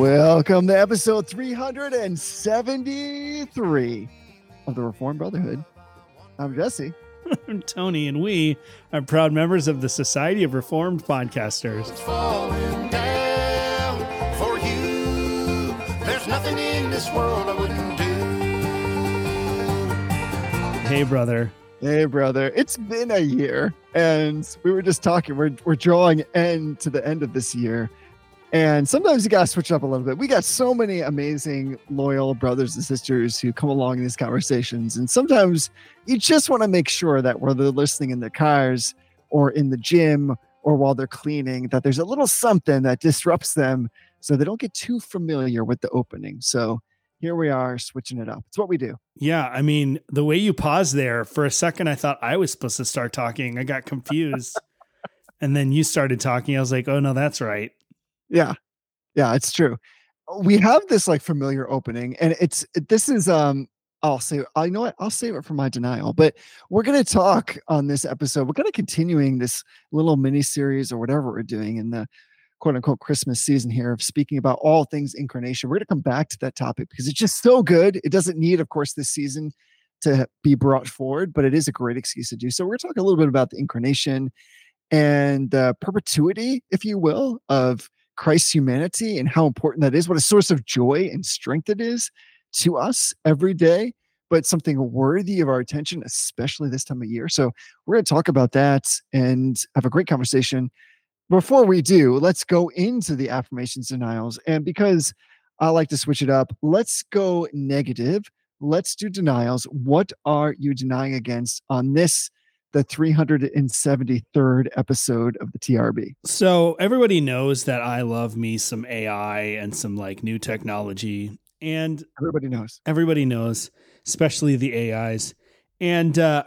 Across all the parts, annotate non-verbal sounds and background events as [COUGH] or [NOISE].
Welcome to episode 373 of the Reformed Brotherhood. I'm Jesse. [LAUGHS] I'm Tony, and we are proud members of the Society of Reformed Podcasters. It's falling down for you. There's nothing in this world I wouldn't do. Hey, brother. Hey, brother. It's been a year, and we were just talking. We're, we're drawing end to the end of this year. And sometimes you got to switch up a little bit. We got so many amazing, loyal brothers and sisters who come along in these conversations. And sometimes you just want to make sure that whether they're listening in their cars or in the gym or while they're cleaning, that there's a little something that disrupts them so they don't get too familiar with the opening. So here we are switching it up. It's what we do. Yeah, I mean, the way you paused there for a second, I thought I was supposed to start talking. I got confused. [LAUGHS] and then you started talking. I was like, oh, no, that's right. Yeah. Yeah, it's true. We have this like familiar opening, and it's this is um I'll say I know what I'll save it for my denial, but we're gonna talk on this episode. We're gonna continuing this little mini series or whatever we're doing in the quote unquote Christmas season here of speaking about all things incarnation. We're gonna come back to that topic because it's just so good. It doesn't need, of course, this season to be brought forward, but it is a great excuse to do so. We're gonna talk a little bit about the incarnation and the perpetuity, if you will, of Christ's humanity and how important that is, what a source of joy and strength it is to us every day, but something worthy of our attention, especially this time of year. So, we're going to talk about that and have a great conversation. Before we do, let's go into the affirmations denials. And because I like to switch it up, let's go negative. Let's do denials. What are you denying against on this? The 373rd episode of the TRB. So everybody knows that I love me some AI and some like new technology. And everybody knows. Everybody knows, especially the AIs. And uh,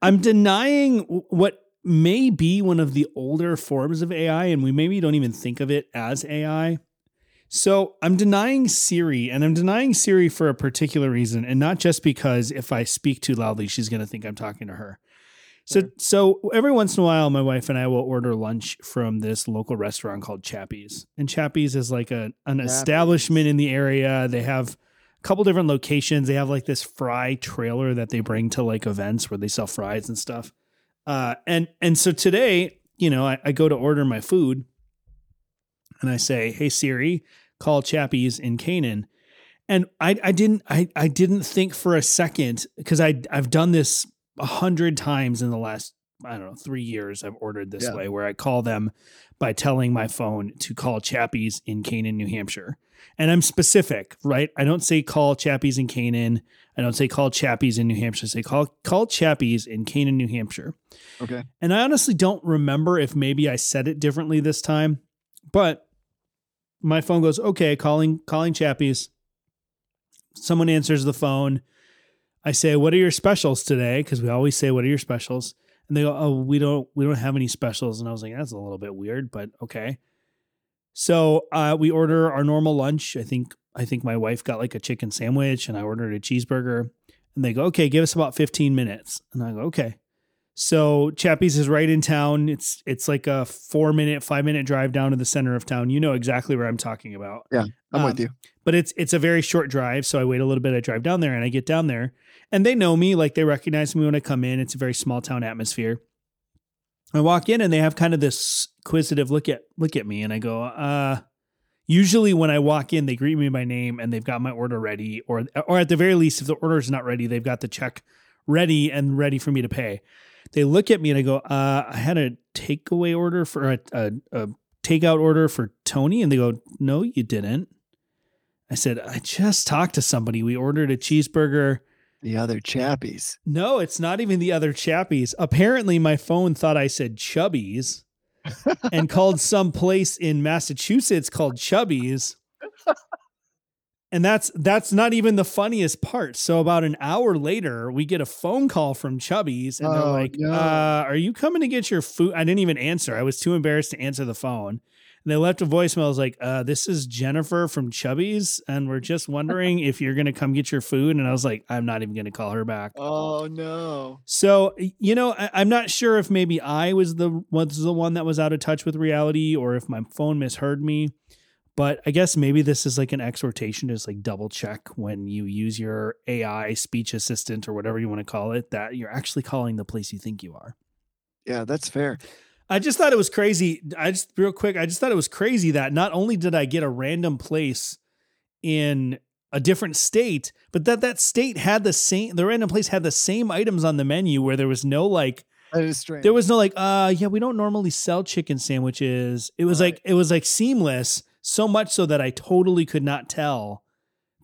I'm denying what may be one of the older forms of AI, and we maybe don't even think of it as AI. So I'm denying Siri, and I'm denying Siri for a particular reason, and not just because if I speak too loudly, she's going to think I'm talking to her. So so every once in a while, my wife and I will order lunch from this local restaurant called Chappie's, and Chappie's is like a an Chappie's. establishment in the area. They have a couple different locations. They have like this fry trailer that they bring to like events where they sell fries and stuff. Uh, and and so today, you know, I, I go to order my food, and I say, "Hey Siri, call Chappie's in Canaan." And I, I didn't I, I didn't think for a second because I I've done this a hundred times in the last I don't know three years I've ordered this yeah. way where I call them by telling my phone to call Chappie's in Canaan, New Hampshire. And I'm specific, right? I don't say call Chappie's in Canaan. I don't say call Chappie's in New Hampshire. I say call call Chappie's in Canaan, New Hampshire. Okay. And I honestly don't remember if maybe I said it differently this time, but my phone goes, okay, calling calling Chappie's. Someone answers the phone. I say, "What are your specials today?" Because we always say, "What are your specials?" And they go, "Oh, we don't we don't have any specials." And I was like, "That's a little bit weird, but okay." So uh, we order our normal lunch. I think I think my wife got like a chicken sandwich, and I ordered a cheeseburger. And they go, "Okay, give us about fifteen minutes." And I go, "Okay." So Chappie's is right in town. It's it's like a four minute, five minute drive down to the center of town. You know exactly where I'm talking about. Yeah, I'm um, with you. But it's it's a very short drive, so I wait a little bit. I drive down there, and I get down there, and they know me. Like they recognize me when I come in. It's a very small town atmosphere. I walk in, and they have kind of this inquisitive look at look at me, and I go, uh. Usually, when I walk in, they greet me by name, and they've got my order ready, or or at the very least, if the order is not ready, they've got the check ready and ready for me to pay they look at me and I go, uh, I had a takeaway order for a, a, a takeout order for Tony. And they go, No, you didn't. I said, I just talked to somebody. We ordered a cheeseburger. The other chappies. No, it's not even the other chappies. Apparently, my phone thought I said chubbies and called [LAUGHS] some place in Massachusetts called Chubbies and that's that's not even the funniest part. So about an hour later, we get a phone call from Chubby's, and they're oh, like, no. uh, "Are you coming to get your food?" I didn't even answer. I was too embarrassed to answer the phone. And they left a voicemail. I was like, uh, "This is Jennifer from Chubby's, and we're just wondering if you're gonna come get your food." And I was like, "I'm not even gonna call her back." Oh no! So you know, I, am not sure if maybe I was the was the one that was out of touch with reality, or if my phone misheard me But I guess maybe this is like an exhortation to just like double check when you use your AI speech assistant or whatever you want to call it that you're actually calling the place you think you are. Yeah, that's fair. I just thought it was crazy. I just real quick, I just thought it was crazy that not only did I get a random place in a different state, but that that state had the same the random place had the same items on the menu where there was no like That is strange. there was no like uh yeah, we don't normally sell chicken sandwiches. It was Right. like it was like seamless so much so that I totally could not tell.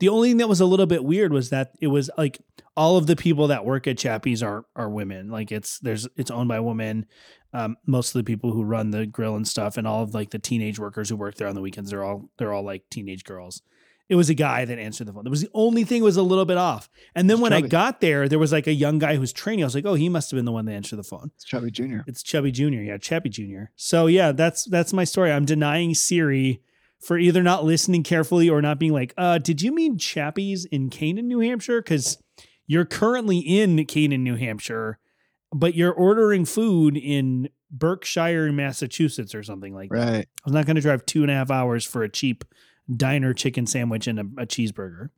The only thing that was a little bit weird was that it was like all of the people that work at Chappie's are are women. Like it's there's it's owned by women. Um, most of the people who run the grill and stuff, and all of like the teenage workers who work there on the weekends, they're all they're all like teenage girls. It was a guy that answered the phone. That was the only thing was a little bit off. And then It's when I got there, there was like a young guy who's training. I was like, oh, he must have been the one that answered the phone. It's Chubby Jr. It's Chubby Jr. Yeah, Chubby Jr. So yeah, that's that's my story. I'm denying Siri for either not listening carefully or not being like, uh, did you mean Chappie's in Canaan, New Hampshire? Because you're currently in Canaan, New Hampshire, but you're ordering food in Berkshire, Massachusetts, or something like that. Right. I was not going to drive two and a half hours for a cheap diner chicken sandwich and a, a cheeseburger.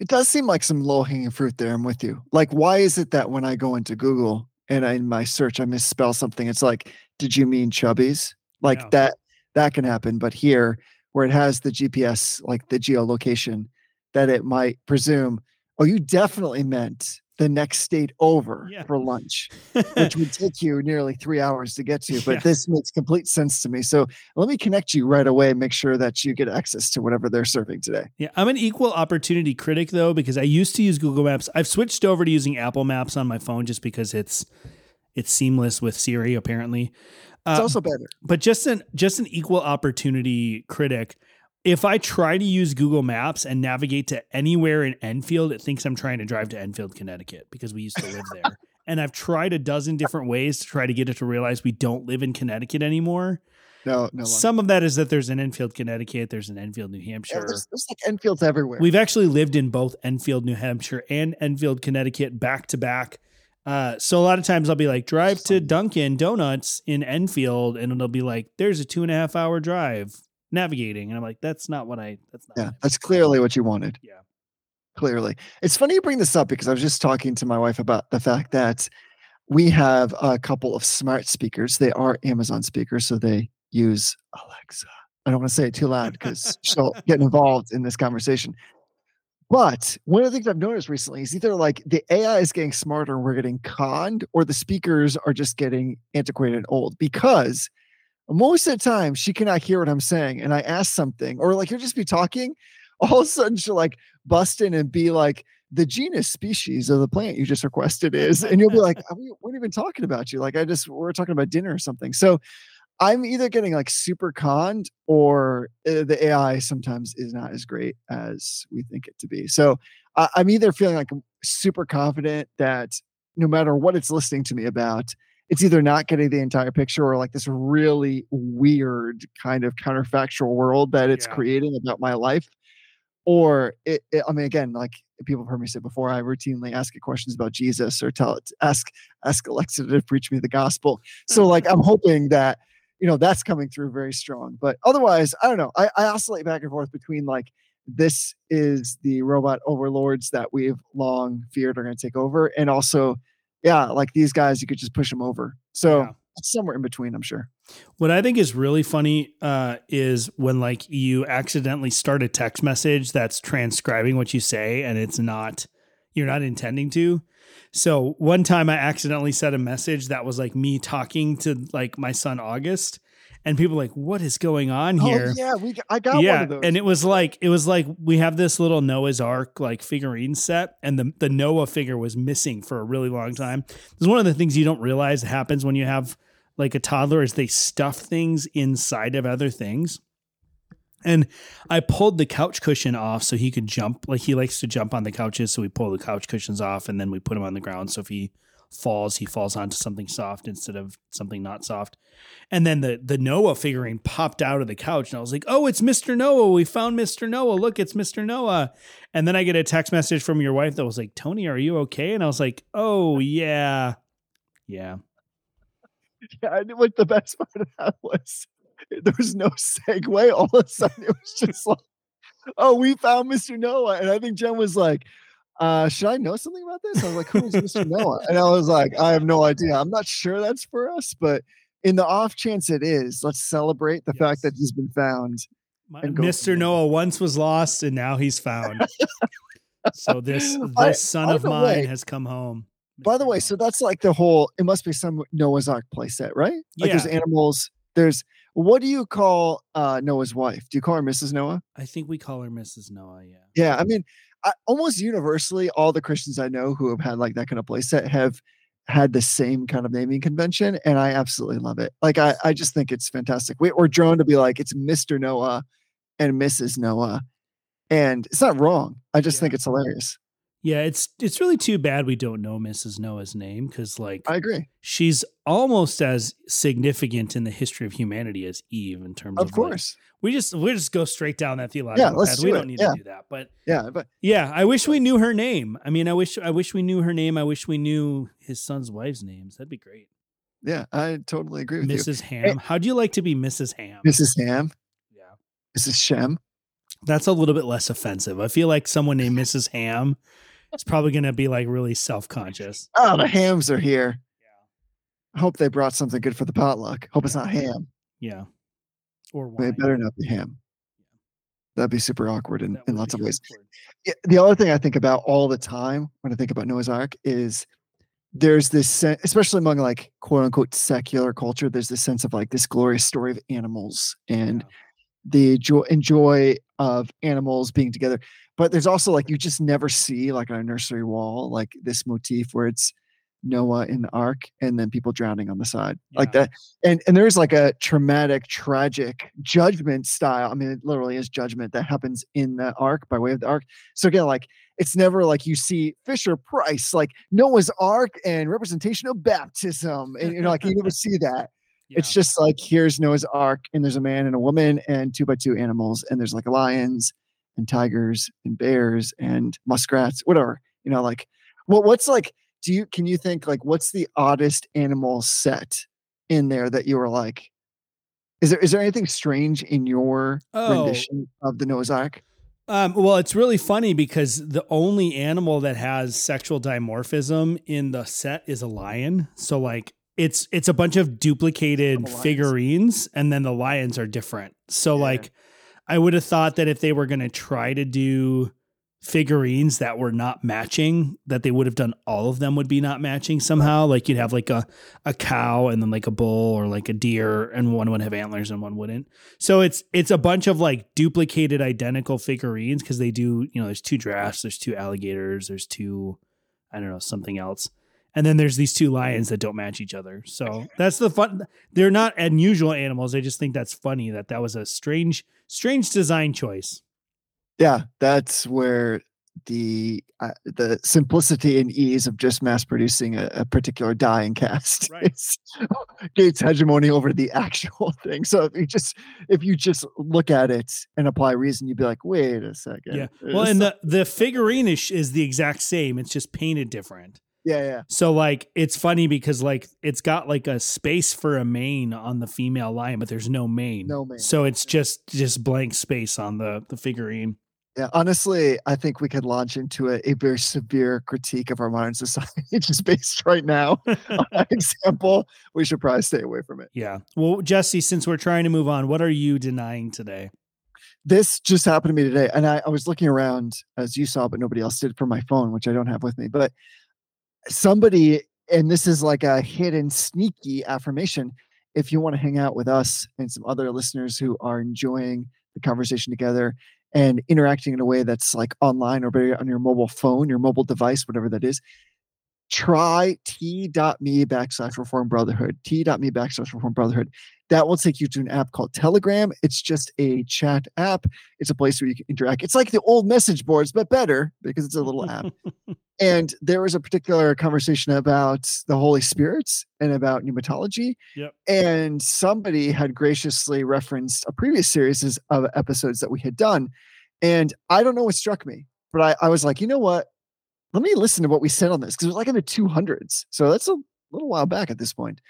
It does seem like some low hanging fruit there. I'm with you. Like, why is it that when I go into Google and I, in my search I misspell something, it's like, did you mean chubbies? Like that that can happen. But here, where it has the GPS, like the geolocation, that it might presume, oh, you definitely meant the next state over Yeah. for lunch, [LAUGHS] which would take you nearly three hours to get to. But Yeah. this makes complete sense to me. So let me connect you right away. Make sure that you get access to whatever they're serving today. Yeah, I'm an equal opportunity critic though because I used to use Google Maps. I've switched over to using Apple Maps on my phone just because it's it's seamless with Siri apparently. It's Uh, also better. but just an just an equal opportunity critic. If I try to use Google Maps and navigate to anywhere in Enfield, it thinks I'm trying to drive to Enfield, Connecticut because we used to live there. [LAUGHS] and I've tried a dozen different ways to try to get it to realize we don't live in Connecticut anymore. No, no. Some of that is that there's an Enfield, Connecticut, there's an Enfield, New Yeah, Hampshire. there's, there's like Enfields everywhere. We've actually lived in both Enfield, New Hampshire and Enfield, Connecticut back to back. Uh, so a lot of times I'll be like, drive to Dunkin' Donuts in Enfield, and it'll be like, there's a two and a half hour drive navigating. And I'm like, that's not what I, that's not. yeah, that's clearly what you wanted. Yeah. Clearly. It's funny you bring this up because I was just talking to my wife about the fact that we have a couple of smart speakers. They are Amazon speakers, so they use Alexa. I don't want to say it too loud because she'll [LAUGHS] get involved in this conversation. But one of the things I've noticed recently is either like the AI is getting smarter and we're getting conned, or the speakers are just getting antiquated and old because most of the time she cannot hear what I'm saying. And I ask something, or like you'll just be talking, [LAUGHS] all of a sudden she'll like bust in and be like, the genus species of the plant you just requested is, and you'll be like, "Uh, we weren't even talking about you. Like I just we we're talking about dinner or something. So I'm either getting like super conned or uh, the AI sometimes is not as great as we think it to be. So I'm either feeling like I'm super confident that no matter what it's listening to me about, it's either not getting the entire picture or like this really weird kind of counterfactual world that it's Yeah. creating about my life. Or it, it, I mean, again, like people have heard me say before, I routinely ask it questions about Jesus or tell it, ask, ask Alexa to preach me the gospel. So [LAUGHS] like, I'm hoping that, you know, that's coming through very strong. But otherwise, I don't know. I, I oscillate back and forth between like, this is the robot overlords that we've long feared are going to take over. And also, yeah, like these guys, you could just push them over. So Yeah. somewhere in between, I'm sure. What I think is really funny uh, is when like you accidentally start a text message that's transcribing what you say and it's not you're not intending to. So one time I accidentally sent a message that was like me talking to like my son August and people like what is going on oh, here? Oh, yeah, we I got one yeah, of those. and it was like it was like we have this little Noah's Ark like figurine set, and the the Noah figure was missing for a really long time. It's one of the things you don't realize happens when you have like a toddler is they stuff things inside of other things. And I pulled the couch cushion off so he could jump. Like he likes to jump on the couches, so we pull the couch cushions off and then we put him on the ground. So if he falls, he falls onto something soft instead of something not soft. And then the the Noah figurine popped out of the couch, and I was like, "Oh, it's Mr. Noah! We found Mr. Noah! Look, it's Mr. Noah!" And then I get a text message from your wife that was like, "Tony, are you okay?" And I was like, "Oh yeah, yeah." yeah, I knew what the best part of that was. [LAUGHS] there was no segue. All of a sudden, it was just like, "Oh, we found Mr. Noah," and I think Jen was like, uh, "Should I know something about this?" I was like, "Who is Mr. Noah?" And I was like, "I have no idea. I'm not sure that's for us, but in the off chance it is, let's celebrate the fact that he's been found." My- and go from Mr. Noah once was lost and now he's found. so this [LAUGHS] this son of mine way- has come home. By the way, so that's like the whole. It must be some Noah's Ark playset, right? Like there's animals. There's what do you call uh Noah's wife? Do you call her Mrs. Noah? I think we call her Mrs. Noah. Yeah. Yeah, I mean, I, almost universally, all the Christians I know who have had like that kind of playset have had the same kind of naming convention, and I absolutely love it. Like, I, I just think it's fantastic. We, we're drawn to be like it's Mr. Noah and Mrs. Noah, and it's not wrong. I just Yeah. think it's hilarious. Yeah, it's it's really too bad we don't know Mrs. Noah's name because like I agree. she's almost as significant in the history of humanity as Eve in terms of Of like- course, we just we just go straight down that theological let's path. We do don't need Yeah. to do that. But yeah, but yeah, I wish we knew her name. I mean, I wish I wish we knew her name. I wish we knew his son's wife's names. That'd be great. yeah, I totally agree with you, Mrs. Ham. How'd you like to be Mrs. Ham? Mrs. Ham, Yeah. Mrs. Shem. That's a little bit less offensive. I feel like someone named Mrs. Ham is probably going to be like really self conscious. Oh, the hams are here. Yeah. I hope they brought something good for the potluck. Hope it's not ham. Yeah. Or They better not be ham. That'd be super awkward in, in lots of ways. Yeah, the other thing I think about all the time when I think about Noah's Ark is there's this, sen- especially among like quote unquote secular culture, there's this sense of like this glorious story of animals and Yeah. The joy and joy of animals being together. But there's also like you just never see like on a nursery wall like this motif where it's Noah in the ark and then people drowning on the side like that. And and there's like a traumatic, tragic judgment style. I mean, it literally is judgment that happens in the ark by way of the ark. So again, like it's never like you see Fisher Price, like Noah's Ark and representation of baptism. And you know, like you never [LAUGHS] see that. It's just like here's Noah's Ark, and there's a man and a woman and two by two animals, and there's like lions and tigers and bears and muskrats, whatever. You know, like what what's like, do you can you think like what's the oddest animal set in there that you were like? Is there is there anything strange in your Oh. rendition of the Noah's Ark? Um, well, it's really funny because the only animal that has sexual dimorphism in the set is a lion. So like it's it's a bunch of duplicated figurines and then the lions are different. So Yeah. like I would have thought that if they were going to try to do figurines that were not matching that they would have done all of them would be not matching somehow. Like you'd have like a a cow and then like a bull or like a deer and one would have antlers and one wouldn't. So it's it's a bunch of like duplicated identical figurines because they do you know there's two giraffes there's two alligators there's two i don't know something else and then there's these two lions that don't match each other so that's the fun they're not unusual animals i just think that's funny that that was a strange strange design choice Yeah, that's where the uh, the simplicity and ease of just mass producing a, a particular die and cast [LAUGHS] Right. [LAUGHS] Gates' hegemony over the actual [LAUGHS] thing. So if you just if you just look at it and apply reason, you'd be like, wait a second. yeah well and the the figurine is, is the exact same it's just painted different yeah, yeah, So like it's funny because like it's got like a space for a mane on the female lion, but there's no mane. No mane. So it's just just blank space on the the figurine. yeah. Honestly, I think we could launch into a, a very severe critique of our modern society [LAUGHS] just based right now [LAUGHS] [LAUGHS] on that example. We should probably stay away from it. yeah. Well, Jesse, since we're trying to move on, what are you denying today? this just happened to me today and I, I was looking around as you saw but nobody else did for my phone which i don't have with me but somebody and this is like a hidden sneaky affirmation if you want to hang out with us and some other listeners who are enjoying the conversation together and interacting in a way that's like online or on your mobile phone your mobile device whatever that is try t.me backslash reform brotherhood t.me backslash reform brotherhood. That will take you to an app called telegram. It's just a chat app. It's a place where you can interact. It's like the old message boards but better because it's a little app. [LAUGHS] And there was a particular conversation about the holy spirits and about pneumatology. Yep. and somebody had graciously referenced a previous series of episodes that we had done. And i don't know what struck me but i, I was like you know what let me listen to what we said on this because it was like in the 200s so that's a little while back at this point.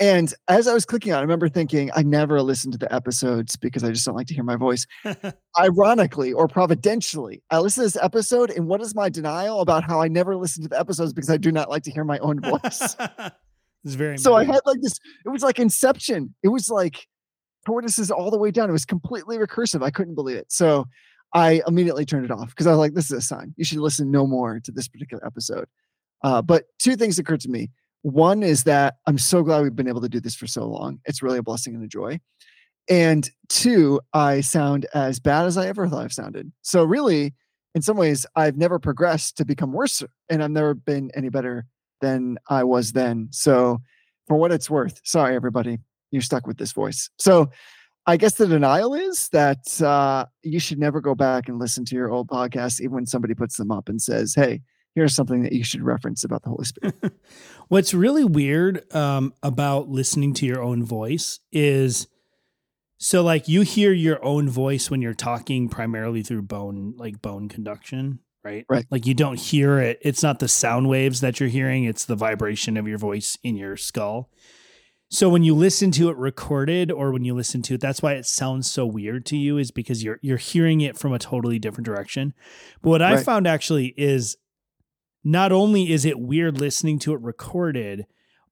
And as I was clicking on, I remember thinking, I never listen to the episodes because I just don't like to hear my voice. [LAUGHS] Ironically or providentially, I listened to this episode, and what is my denial about how I never listen to the episodes because I do not like to hear my own voice? [LAUGHS] it's very so I had like this, it was like Inception. It was like tortoises all the way down. It was completely recursive. I couldn't believe it. So I immediately turned it off because I was like, this is a sign. You should listen no more to this particular episode. Uh, but two things occurred to me. One is that I'm so glad we've been able to do this for so long. It's really a blessing and a joy. And two, I sound as bad as I ever thought I've sounded. So really, in some ways, I've never progressed to become worse, and I've never been any better than I was then. So, for what it's worth, sorry everybody, you're stuck with this voice. So, I guess the denial is that uh, you should never go back and listen to your old podcasts, even when somebody puts them up and says, "Hey, here's something that you should reference about the Holy Spirit." [LAUGHS] What's really weird um, about listening to your own voice is so like you hear your own voice when you're talking primarily through bone like bone conduction, right? Right. Like you don't hear it. It's not the sound waves that you're hearing, it's the vibration of your voice in your skull. So when you listen to it recorded or when you listen to it, that's why it sounds so weird to you is because you're you're hearing it from a totally different direction. But what I found actually is not only is it weird listening to it recorded,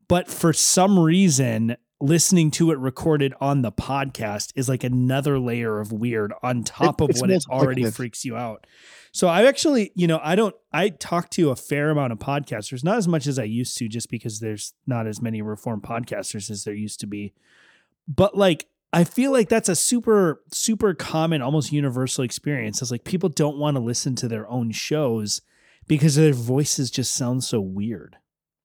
but for some reason listening to it recorded on the podcast is like another layer of weird on top of what it already freaks you out. So I actually, you know, I don't I talk to a fair amount of podcasters, not as much as I used to just because there's not as many reformed podcasters as there used to be. But like I feel like that's a super super common almost universal experience. It's like people don't want to listen to their own shows because their voices just sound so weird.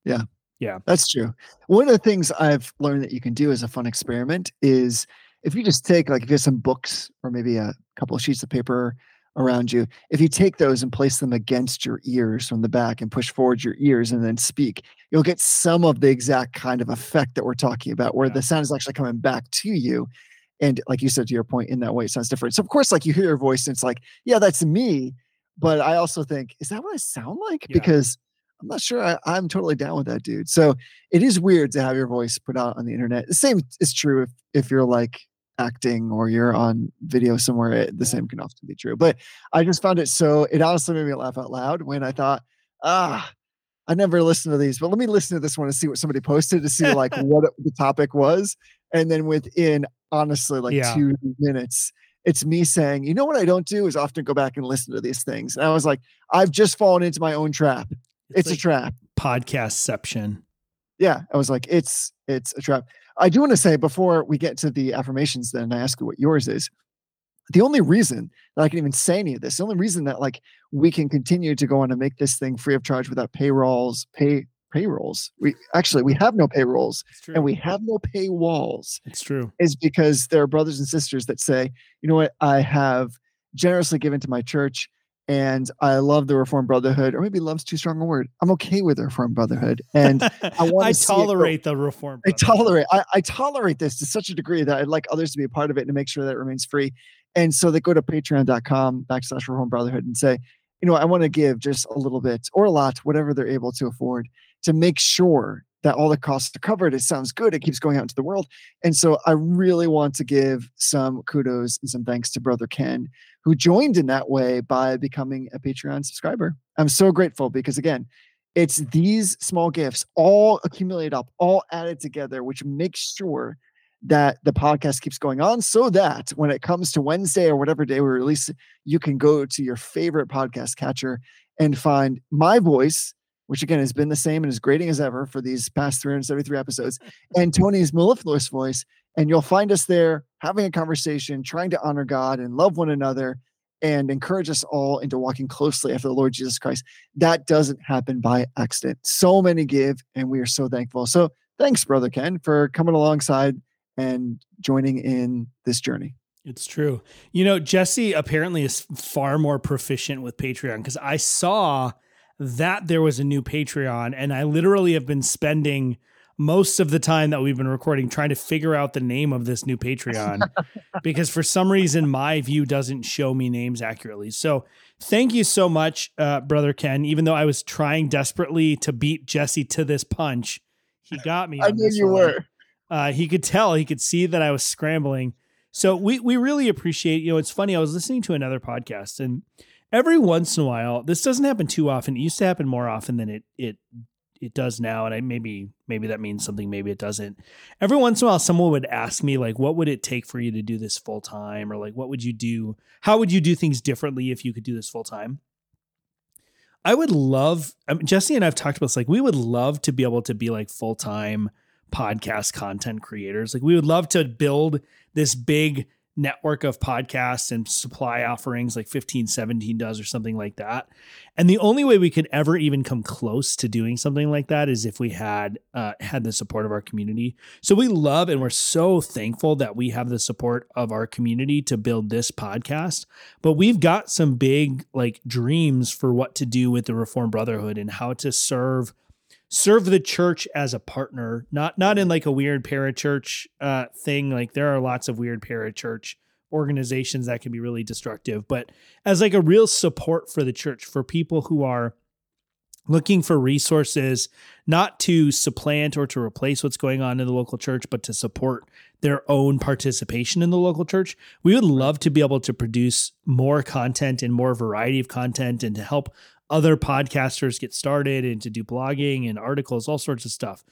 Yeah. Yeah. That's true. One of the things I've learned that you can do as a fun experiment is if you just take like if you have some books or maybe a couple of sheets of paper around you, if you take those and place them against your ears from the back and push forward your ears and then speak, you'll get some of the exact kind of effect that we're talking about, where Yeah. the sound is actually coming back to you. And like you said to your point, in that way, it sounds different. So of course, like you hear your voice and it's like, yeah, that's me. But I also think, is that what I sound like? Yeah. Because I'm not sure I, I'm totally down with that, dude. So it is weird to have your voice put out on the internet. The same is true if if you're like acting or you're on video somewhere. It, the Yeah. same can often be true. But I just found it so. It honestly made me laugh out loud when I thought, ah, I never listened to these, but let me listen to this one and see what somebody posted to see like [LAUGHS] what the topic was. And then within honestly like Yeah. two minutes, it's me saying, you know what I don't do is often go back and listen to these things. And I was like, I've just fallen into my own trap. It's, a like trap podcastception. Yeah i was like it's it's a trap. I do want to say before we get to the affirmations then i ask you what yours is the only reason that i can even say any of this the only reason that like we can continue to go on and make this thing free of charge without payrolls pay payrolls we actually we have no payrolls and we have no paywalls it's true. is because there are brothers and sisters that say, you know what, I have generously given to my church and I love the Reformed Brotherhood, or maybe love's too strong a word. I'm okay with the Reformed Brotherhood. And I, [LAUGHS] wanna see tolerate the reform. I tolerate I, I tolerate this to such a degree that I'd like others to be a part of it and to make sure that it remains free. And so they go to patreon.com backslash reform brotherhood and say, you know, I want to give just a little bit or a lot, whatever they're able to afford to make sure that all the costs are covered. It sounds good. It keeps going out into the world. And so I really want to give some kudos and some thanks to Brother Ken, who joined in that way by becoming a Patreon subscriber. I'm so grateful because, again, it's these small gifts all accumulated up, all added together, which makes sure that the podcast keeps going on so that when it comes to Wednesday or whatever day we release you can go to your favorite podcast catcher and find my voice, which again has been the same and as grating as ever for these past 373 episodes, [LAUGHS] and Tony's mellifluous voice. And you'll find us there having a conversation, trying to honor God and love one another and encourage us all into walking closely after the Lord Jesus Christ. That doesn't happen by accident. So many give, and we are so thankful. So thanks, Brother Ken, for coming alongside and joining in this journey. It's true. You know, Jesse apparently is far more proficient with Patreon because I saw that there was a new Patreon, and I literally have been spending most of the time that we've been recording trying to figure out the name of this new Patreon [LAUGHS] because for some reason my view doesn't show me names accurately. So thank you so much, uh, brother Ken. Even though I was trying desperately to beat Jesse to this punch, he got me. [LAUGHS] I knew you one. were. Uh, he could tell, he could see that I was scrambling. So we we really appreciate. You know, it's funny. I was listening to another podcast, and every once in a while, this doesn't happen too often. It used to happen more often than it it it does now, and I maybe maybe that means something, maybe it doesn't. Every once in a while, someone would ask me like, "What would it take for you to do this full time?" Or like, "What would you do? How would you do things differently if you could do this full time?" I would love I mean, Jesse and I've talked about this. Like, we would love to be able to be like full time podcast content creators. Like, we would love to build this big network of podcasts and supply offerings like 1517 does or something like that. And the only way we could ever even come close to doing something like that is if we had uh, had the support of our community. So we love and we're so thankful that we have the support of our community to build this podcast. But we've got some big like dreams for what to do with the reformed brotherhood and how to serve serve the church as a partner, not not in like a weird parachurch uh, thing. Like there are lots of weird parachurch organizations that can be really destructive, but as like a real support for the church for people who are looking for resources not to supplant or to replace what's going on in the local church but to support their own participation in the local church we would love to be able to produce more content and more variety of content and to help other podcasters get started and to do blogging and articles, all sorts of stuff.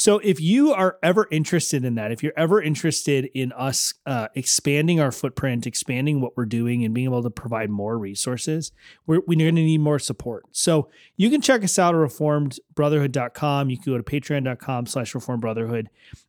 So if you are ever interested in that, if you're ever interested in us uh, expanding our footprint, expanding what we're doing, and being able to provide more resources, we're, we're going to need more support. So you can check us out at reformedbrotherhood.com. You can go to patreon.com slash reformedbrotherhood.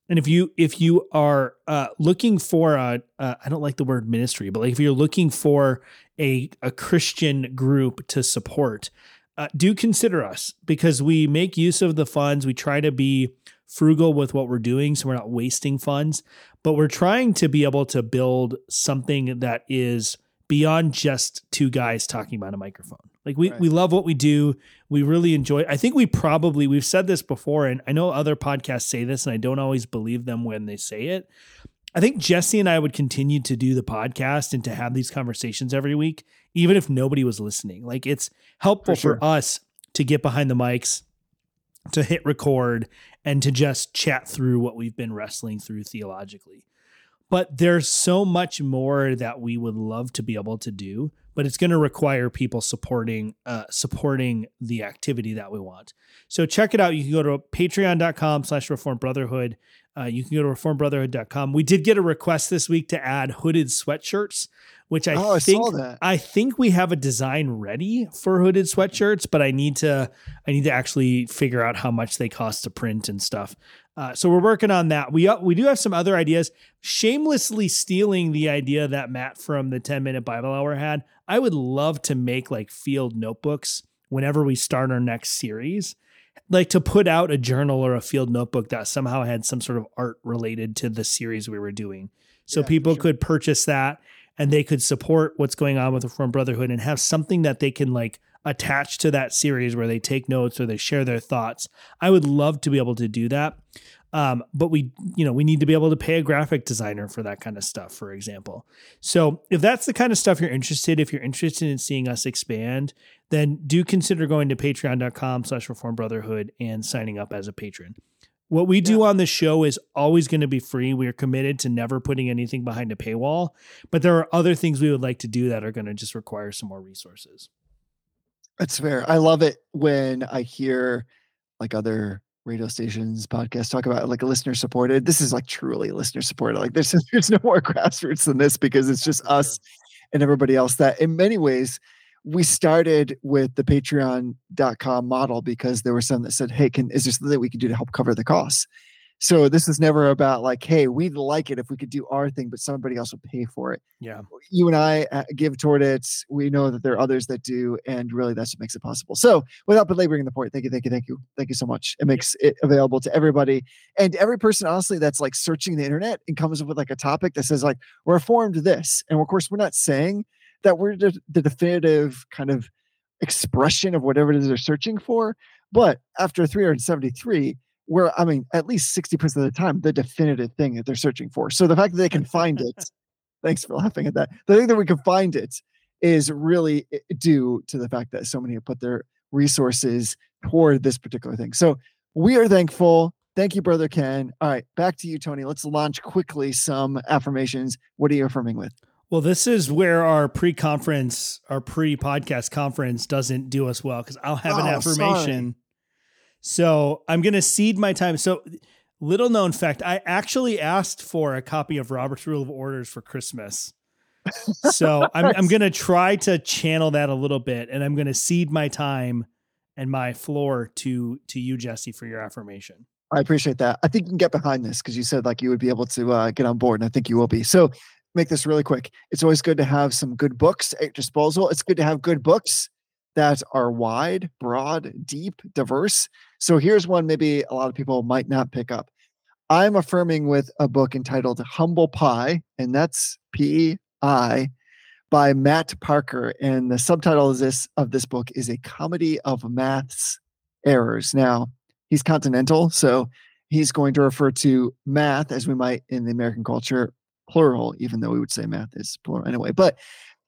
And if you if you are uh, looking for a, uh, I don't like the word ministry, but like if you're looking for a, a Christian group to support, uh, do consider us because we make use of the funds. We try to be frugal with what we're doing so we're not wasting funds, but we're trying to be able to build something that is beyond just two guys talking about a microphone. Like we, Right. we love what we do. We really enjoy. I think we probably we've said this before, and I know other podcasts say this, and I don't always believe them when they say it. I think Jesse and I would continue to do the podcast and to have these conversations every week, even if nobody was listening. Like it's helpful For sure. for us to get behind the mics, to hit record, and to just chat through what we've been wrestling through theologically. But there's so much more that we would love to be able to do, but it's going to require people supporting uh, supporting the activity that we want. So check it out. You can go to patreon.com slash reform brotherhood. Uh, you can go to reformbrotherhood.com. We did get a request this week to add hooded sweatshirts, which I oh, I think saw that. I think we have a design ready for hooded sweatshirts, but I need to I need to actually figure out how much they cost to print and stuff. Uh, so we're working on that. We uh, we do have some other ideas. Shamelessly stealing the idea that Matt from the 10 minute Bible hour had. I would love to make like field notebooks whenever we start our next series. Like to put out a journal or a field notebook that somehow had some sort of art related to the series we were doing. So Yeah, people sure. could purchase that and they could support what's going on with the Reformed Brotherhood and have something that they can like attach to that series where they take notes or they share their thoughts. I would love to be able to do that. Um, but we, you know, we need to be able to pay a graphic designer for that kind of stuff, for example. So if that's the kind of stuff you're interested, if you're interested in seeing us expand, then do consider going to patreon.com slash reform brotherhood and signing up as a patron. What we do on the show is always going to be free. We are committed to never putting anything behind a paywall, but there are other things we would like to do that are going to just require some more resources. That's fair. I love it when I hear like other radio stations, podcasts talk about like a listener supported. This is like truly listener supported. Like there's [LAUGHS] there's no more [LAUGHS] grassroots than this because it's just us and everybody else that in many ways we started with the patreon.com model because there were some that said, Hey, can is there something that we can do to help cover the costs? So this is never about like, hey, we'd like it if we could do our thing, but somebody else would pay for it Yeah. you and I uh, give toward it. We know that there are others that do, and really that's what makes it possible. So, without belaboring the point, thank you, thank you, thank you, thank you so much. It makes it available to everybody and every person, honestly, that's like searching the internet and comes up with like a topic that says like "We're reformed this, and of course, we're not saying that we're the, the definitive kind of expression of whatever it is they're searching for, but after 373. We're, I mean, at least 60% of the time, the definitive thing that they're searching for. So the fact that they can find it [LAUGHS] Thanks for laughing at that. The thing that we can find it is really eh, due to the fact that so many have put their resources toward this particular thing. So we are thankful. Thank Thank you, brother Ken. All right, back to you, Tony. Let's launch quickly some affirmations. What are you affirming with? Well, this is where our pre-conference, our pre-podcast conference doesn't do us well because I'll have an Oh, affirmation. So I'm going to cede my time. So, little known fact: I actually asked for a copy of Robert's Rule of Orders for Christmas. So I'm I'm going to try to channel that a little bit, and I'm going to cede my time and my floor to to you, Jesse, for your affirmation. I appreciate that. I think you can get behind this because you said like you would be able to uh, get on board, and I think you will be. So, make this really quick. It's always good to have some good books at disposal. It's good to have good books that are wide, broad, deep, diverse. So, here's one maybe a lot of people might not pick up. I'm affirming with a book entitled Humble Pi, and that's P I by Matt Parker. And the subtitle is this of this book is a comedy of maths errors. Now, he's continental, so he's going to refer to math as we might in the American culture, plural, even though we would say math is plural anyway. But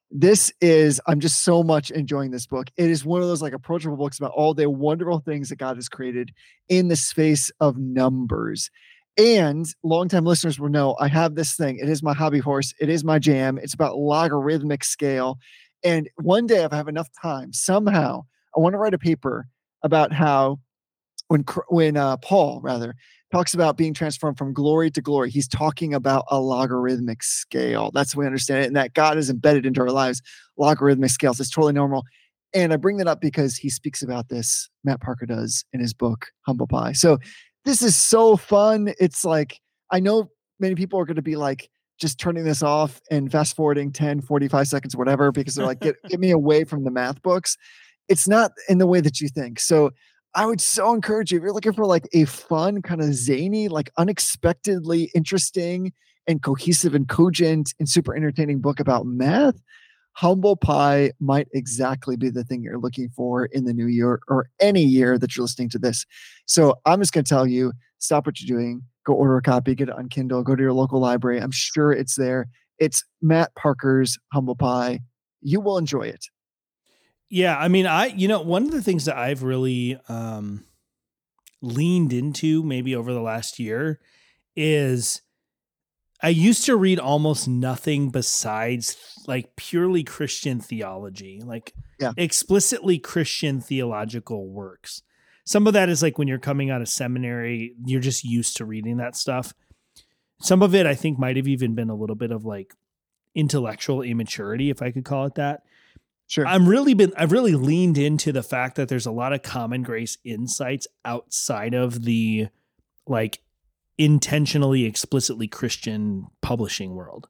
this is, I'm just so much enjoying this book. It is one of those like approachable books about all the wonderful things that God has created in the space of numbers. And longtime listeners will know I have this thing. It is my hobby horse. It is my jam. It's about logarithmic scale. And one day, if I have enough time, somehow I want to write a paper about how when when uh, Paul rather talks about being transformed from glory to glory, he's talking about a logarithmic scale. That's the we understand it, and that God is embedded into our lives logarithmic scales. It's totally normal. And I bring that up because he speaks about this. Matt Parker does in his book Humble Pi. So this is so fun. It's like I know many people are going to be like just turning this off and fast forwarding 10, 45 seconds, whatever, because they're like, get, get me away from the math books. It's not in the way that you think. So I would so encourage you if you're looking for like a fun, kind of zany, like unexpectedly interesting and cohesive and cogent and super entertaining book about math. Humble Pi might exactly be the thing you're looking for in the new year or any year that you're listening to this. So I'm just going to tell you stop what you're doing, go order a copy, get it on Kindle, go to your local library. I'm sure it's there. It's Matt Parker's Humble Pie. You will enjoy it. Yeah, I mean, I you know one of the things that I've really um, leaned into maybe over the last year is I used to read almost nothing besides like purely Christian theology, like Yeah. explicitly Christian theological works. Some of that is like when you're coming out of seminary, you're just used to reading that stuff. Some of it I think might have even been a little bit of like intellectual immaturity, if I could call it that. Sure. I'm really been I've really leaned into the fact that there's a lot of common grace insights outside of the like intentionally explicitly Christian publishing world.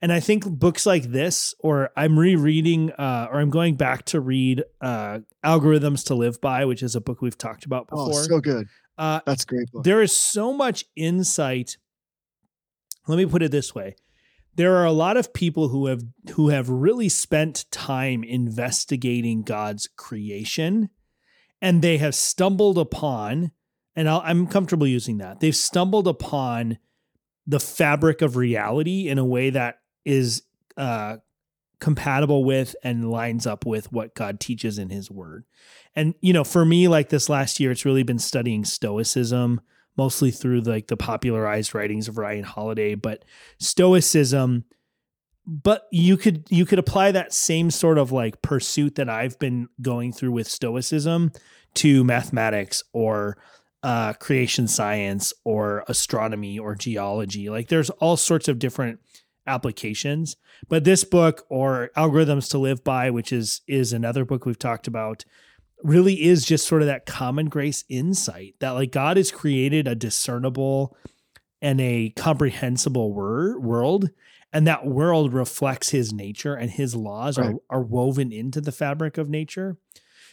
And I think books like this, or I'm rereading, uh, or I'm going back to read uh, Algorithms to Live By, which is a book we've talked about before. oh, so good. uh, That's a great book. there is so much insight. Let me put it this way. There are a lot of people who have who have really spent time investigating God's creation and they have stumbled upon and I'll, I'm comfortable using that. They've stumbled upon the fabric of reality in a way that is uh, compatible with and lines up with what God teaches in His Word. And you know, for me, like this last year, it's really been studying Stoicism, mostly through like the popularized writings of Ryan Holiday. But Stoicism, but you could you could apply that same sort of like pursuit that I've been going through with Stoicism to mathematics or uh, creation science or astronomy or geology. Like there's all sorts of different applications. But this book or Algorithms to Live By, which is is another book we've talked about, really is just sort of that common grace insight that like God has created a discernible and a comprehensible wor- world and that world reflects his nature and his laws Right. are, are woven into the fabric of nature.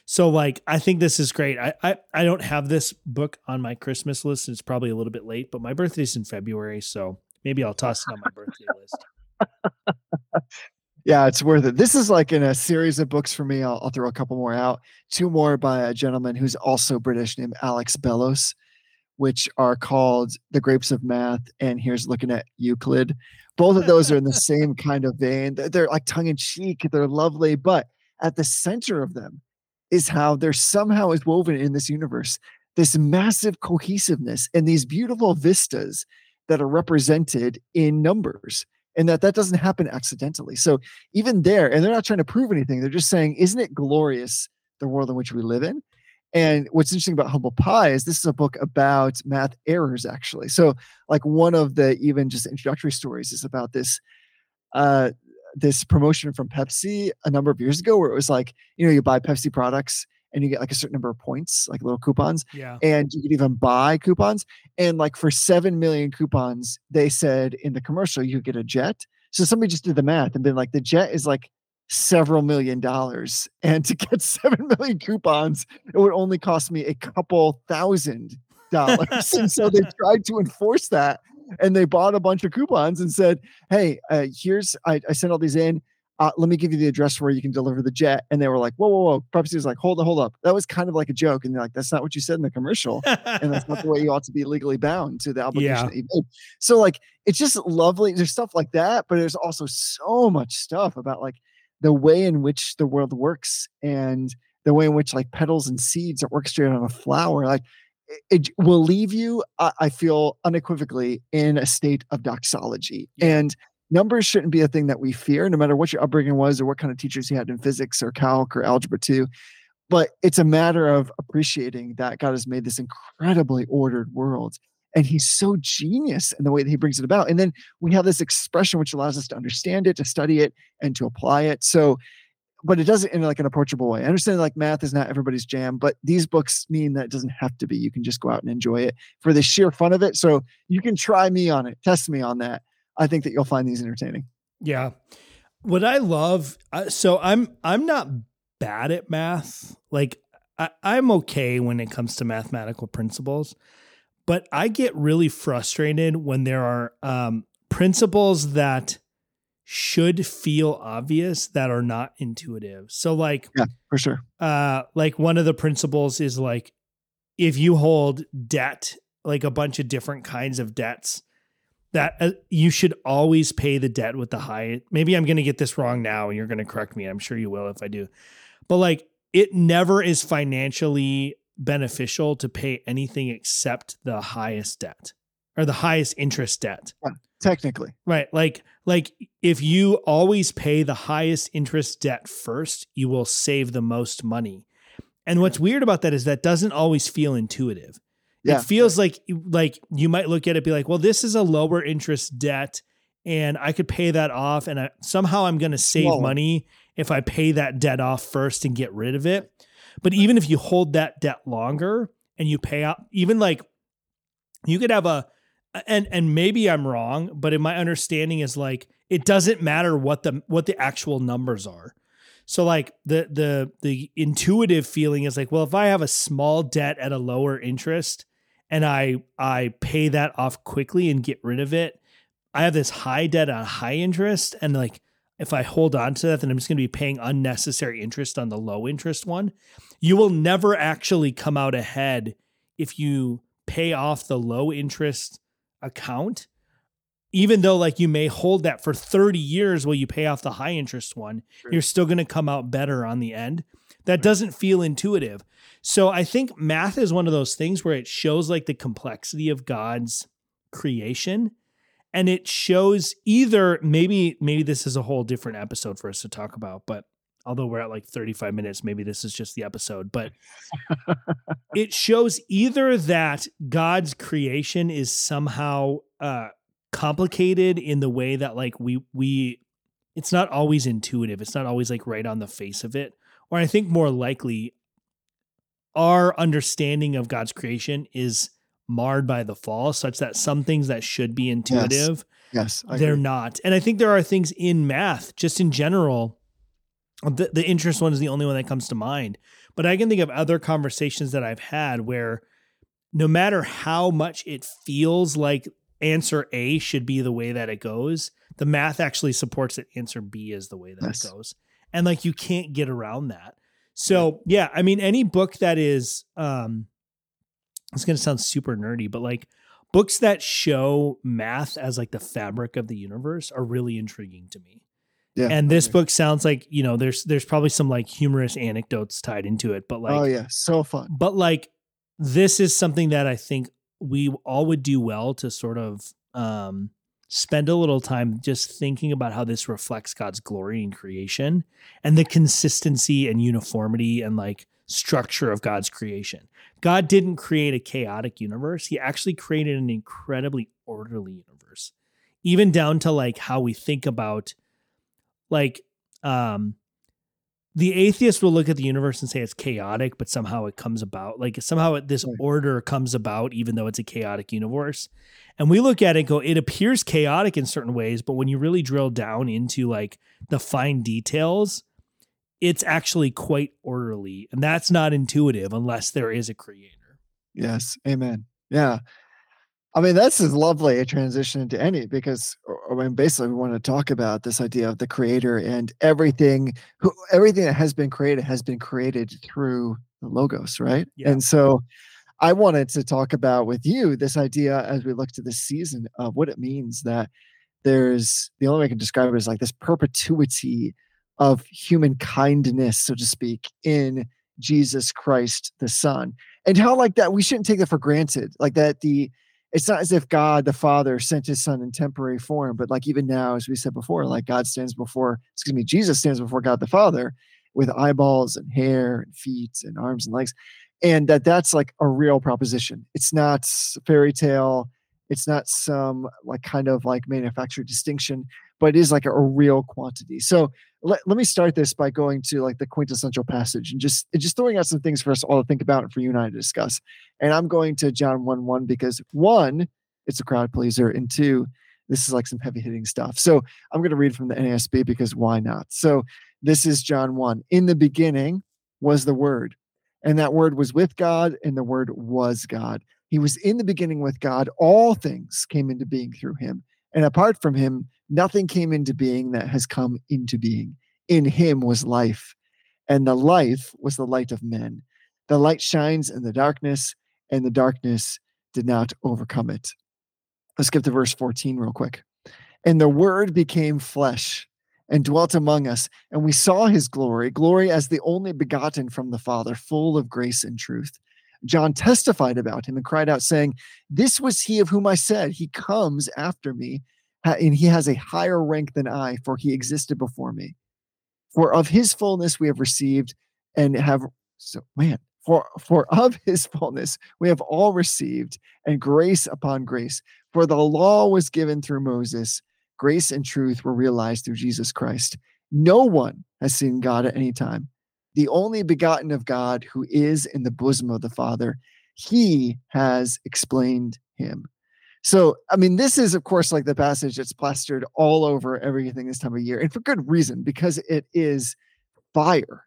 So like i think this is great. I, I i don't have this book on my christmas list. It's probably a little bit late but my birthday's in february so maybe i'll toss it on my birthday list [LAUGHS] Yeah, it's worth it. This is like in a series of books for me. I'll, I'll throw a couple more out. Two more by a gentleman who's also British named Alex Bellos, which are called The Grapes of Math and Here's Looking at Euclid. Both of those are in the [LAUGHS] same kind of vein. They're, they're like tongue in cheek, they're lovely, but at the center of them is how there somehow is woven in this universe this massive cohesiveness and these beautiful vistas that are represented in numbers and that that doesn't happen accidentally. So even there and they're not trying to prove anything they're just saying isn't it glorious the world in which we live in? And what's interesting about Humble Pi is this is a book about math errors actually. So like one of the even just introductory stories is about this uh this promotion from pepsi a number of years ago where it was like you know you buy pepsi products and you get like a certain number of points like little coupons Yeah. and you could even buy coupons. And like for 7 million coupons, they said in the commercial, you get a jet. So somebody just did the math and been like, the jet is like several million dollars. [LAUGHS] And to get 7 million coupons, it would only cost me a couple thousand dollars. and so they [LAUGHS] tried to enforce that. And they bought a bunch of coupons and said, hey, uh, here's, I, I sent all these in. Uh, let me give you the address where you can deliver the jet. And they were like, whoa, whoa, whoa. Pepsi was like, hold on, hold up. That was kind of like a joke. And they're like, that's not what you said in the commercial and that's not the way you ought to be legally bound to the [LAUGHS] obligation Yeah. that you made. So like it's just lovely. There's stuff like that, but there's also so much stuff about like the way in which the world works and the way in which like petals and seeds are orchestrated on a flower. Like it, it will leave you, I, I feel unequivocally, in a state of doxology. And numbers shouldn't be a thing that we fear, no matter what your upbringing was or what kind of teachers you had in physics or calc or algebra two but it's a matter of appreciating that God has made this incredibly ordered world. And he's so genius in the way that he brings it about. And then we have this expression which allows us to understand it, to study it, and to apply it. So, but it does it in like an approachable way. I understand like math is not everybody's jam, but these books mean that it doesn't have to be. You can just go out and enjoy it for the sheer fun of it. So you can try me on it, test me on that. I think that you'll find these entertaining. Yeah. What I love, uh, so I'm I'm not bad at math. Like I, I'm okay when it comes to mathematical principles, but I get really frustrated when there are um, principles that should feel obvious that are not intuitive. So like Yeah, for sure. uh like one of the principles is like if you hold debt like a bunch of different kinds of debts that uh, you should always pay the debt with the high maybe i'm going to get this wrong now and you're going to correct me i'm sure you will if i do but like it never is financially beneficial to pay anything except the highest debt or the highest interest debt Technically. Right. Like like if you always pay the highest interest debt first, you will save the most money. And what's weird about that is that doesn't always feel intuitive. Yeah. It feels like like you might look at it and be like, well, this is a lower interest debt and I could pay that off and I, somehow I'm going to save Whoa. money if I pay that debt off first and get rid of it. But even if you hold that debt longer and you pay out even like you could have a and and maybe I'm wrong, but in my understanding is like it doesn't matter what the what the actual numbers are. So like the the the intuitive feeling is like, well, if I have a small debt at a lower interest and I I pay that off quickly and get rid of it, I have this high debt on high interest and like if I hold on to that, then I'm just going to be paying unnecessary interest on the low interest one. You will never actually come out ahead if you pay off the low interest account, even though like you may hold that for 30 years while you pay off the high interest one, Sure. you're still going to come out better on the end. That doesn't feel intuitive. So I think math is one of those things where it shows like the complexity of God's creation and it shows either maybe maybe this is a whole different episode for us to talk about, but although we're at like 35 minutes, maybe this is just the episode, but [LAUGHS] it shows either that God's creation is somehow uh complicated in the way that like we we it's not always intuitive. It's not always like right on the face of it. Or I think more likely our understanding of God's creation is marred by the fall such that some things that should be intuitive Yes. I they're not. And I think there are things in math, just in general. The, the interest one is the only one that comes to mind. But I can think of other conversations that I've had where no matter how much it feels like answer A should be the way that it goes, the math actually supports that answer B is the way that Yes. it goes. And like you can't get around that. So yeah, I mean any book that is um it's gonna sound super nerdy, but like books that show math as like the fabric of the universe are really intriguing to me. Yeah. and this book sounds like, you know, there's there's probably some like humorous anecdotes tied into it, but like oh yeah, so fun. but like this is something that I think we all would do well to sort of um, spend a little time just thinking about how this reflects God's glory in creation and the consistency and uniformity and like structure of God's creation. God didn't create a chaotic universe, He actually created an incredibly orderly universe, even down to like how we think about like, um, the atheist will look at the universe and say it's chaotic, but somehow it comes about. Like somehow this order comes about, even though it's a chaotic universe. And we look at it and go, it appears chaotic in certain ways, but when you really drill down into like the fine details, it's actually quite orderly. And that's not intuitive unless there is a creator. Yes. Amen. Yeah. I mean, that's as lovely a transition into any because uh, I mean, basically, we want to talk about this idea of the creator and everything, who, everything that has been created has been created through the logos, right? Yeah. And so, I wanted to talk about with you this idea as we look to this season of what it means that there's the only way I can describe it is like this perpetuity of human kindness, so to speak, in Jesus Christ the Son. And how like that we shouldn't take that for granted. Like that the it's not as if God the Father sent his son in temporary form, but like even now, as we said before, like God stands before, excuse me, Jesus stands before God the Father with eyeballs and hair and feet and arms and legs. And that that's like a real proposition. It's not fairy tale. It's not some like kind of like manufactured distinction, but it is like a, a real quantity. So let, let me start this by going to like the quintessential passage and just and just throwing out some things for us all to think about and for you and I to discuss. And I'm going to John 1 1 because one, it's a crowd pleaser, and two, this is like some heavy hitting stuff. So I'm going to read from the NASB because why not? So this is John 1. In the beginning was the Word, and that Word was with God, and the Word was God. He was in the beginning with God. All things came into being through him. And apart from him, nothing came into being that has come into being. In him was life, and the life was the light of men. The light shines in the darkness, and the darkness did not overcome it. Let's skip to verse 14 real quick. And the word became flesh and dwelt among us, and we saw his glory, glory as the only begotten from the Father, full of grace and truth. John testified about him and cried out, saying, This was he of whom I said, He comes after me, and he has a higher rank than I, for he existed before me. For of his fullness we have received and have so man, for for of his fullness we have all received, and grace upon grace. For the law was given through Moses, grace and truth were realized through Jesus Christ. No one has seen God at any time. The only begotten of God who is in the bosom of the Father, he has explained him. So, I mean, this is, of course, like the passage that's plastered all over everything this time of year, and for good reason, because it is fire.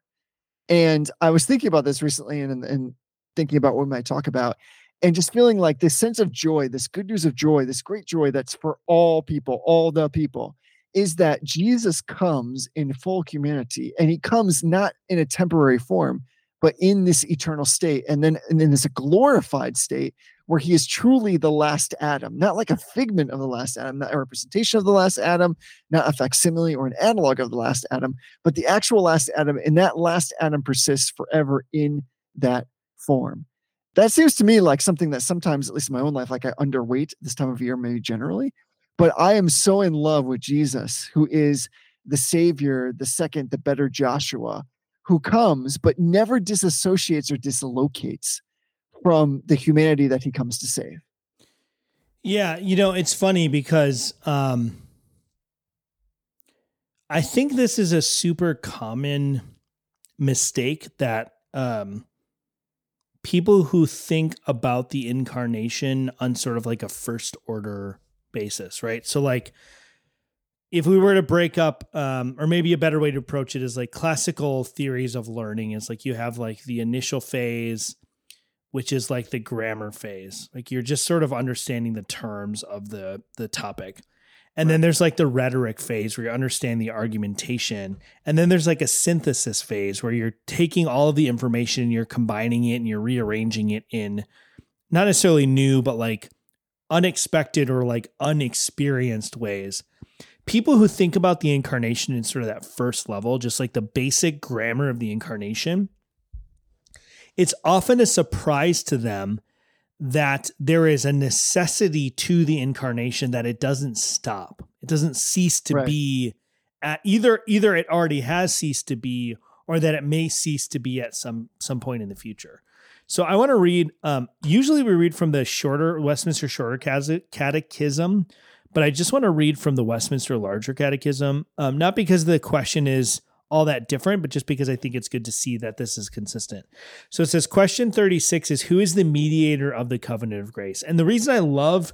And I was thinking about this recently and, and thinking about what we might talk about, and just feeling like this sense of joy, this good news of joy, this great joy that's for all people, all the people, is that Jesus comes in full humanity and he comes not in a temporary form, but in this eternal state and then and in this glorified state where he is truly the last Adam, not like a figment of the last Adam, not a representation of the last Adam, not a facsimile or an analog of the last Adam, but the actual last Adam. And that last Adam persists forever in that form. That seems to me like something that sometimes, at least in my own life, like I underweight this time of year, maybe generally. But I am so in love with Jesus, who is the Savior, the second, the better Joshua, who comes but never disassociates or dislocates from the humanity that he comes to save. Yeah, you know, it's funny because um I think this is a super common mistake that um people who think about the incarnation on sort of like a first order basis, right? So like if we were to break up um or maybe a better way to approach it is like classical theories of learning is like you have like the initial phase which is like the grammar phase. Like you're just sort of understanding the terms of the the topic. And then there's like the rhetoric phase where you understand the argumentation. And then there's like a synthesis phase where you're taking all of the information and you're combining it and you're rearranging it in not necessarily new, but like unexpected or like unexperienced ways. People who think about the incarnation in sort of that first level, just like the basic grammar of the incarnation, it's often a surprise to them that there is a necessity to the incarnation that it doesn't stop. It doesn't cease to Right. be at either either it already has ceased to be or that it may cease to be at some some point in the future. So I want to read um usually we read from the shorter Westminster shorter catechism, but I just want to read from the Westminster larger catechism um not because the question is all that different, but just because I think it's good to see that this is consistent. So it says, question 36 is Who is the mediator of the covenant of grace? And the reason I love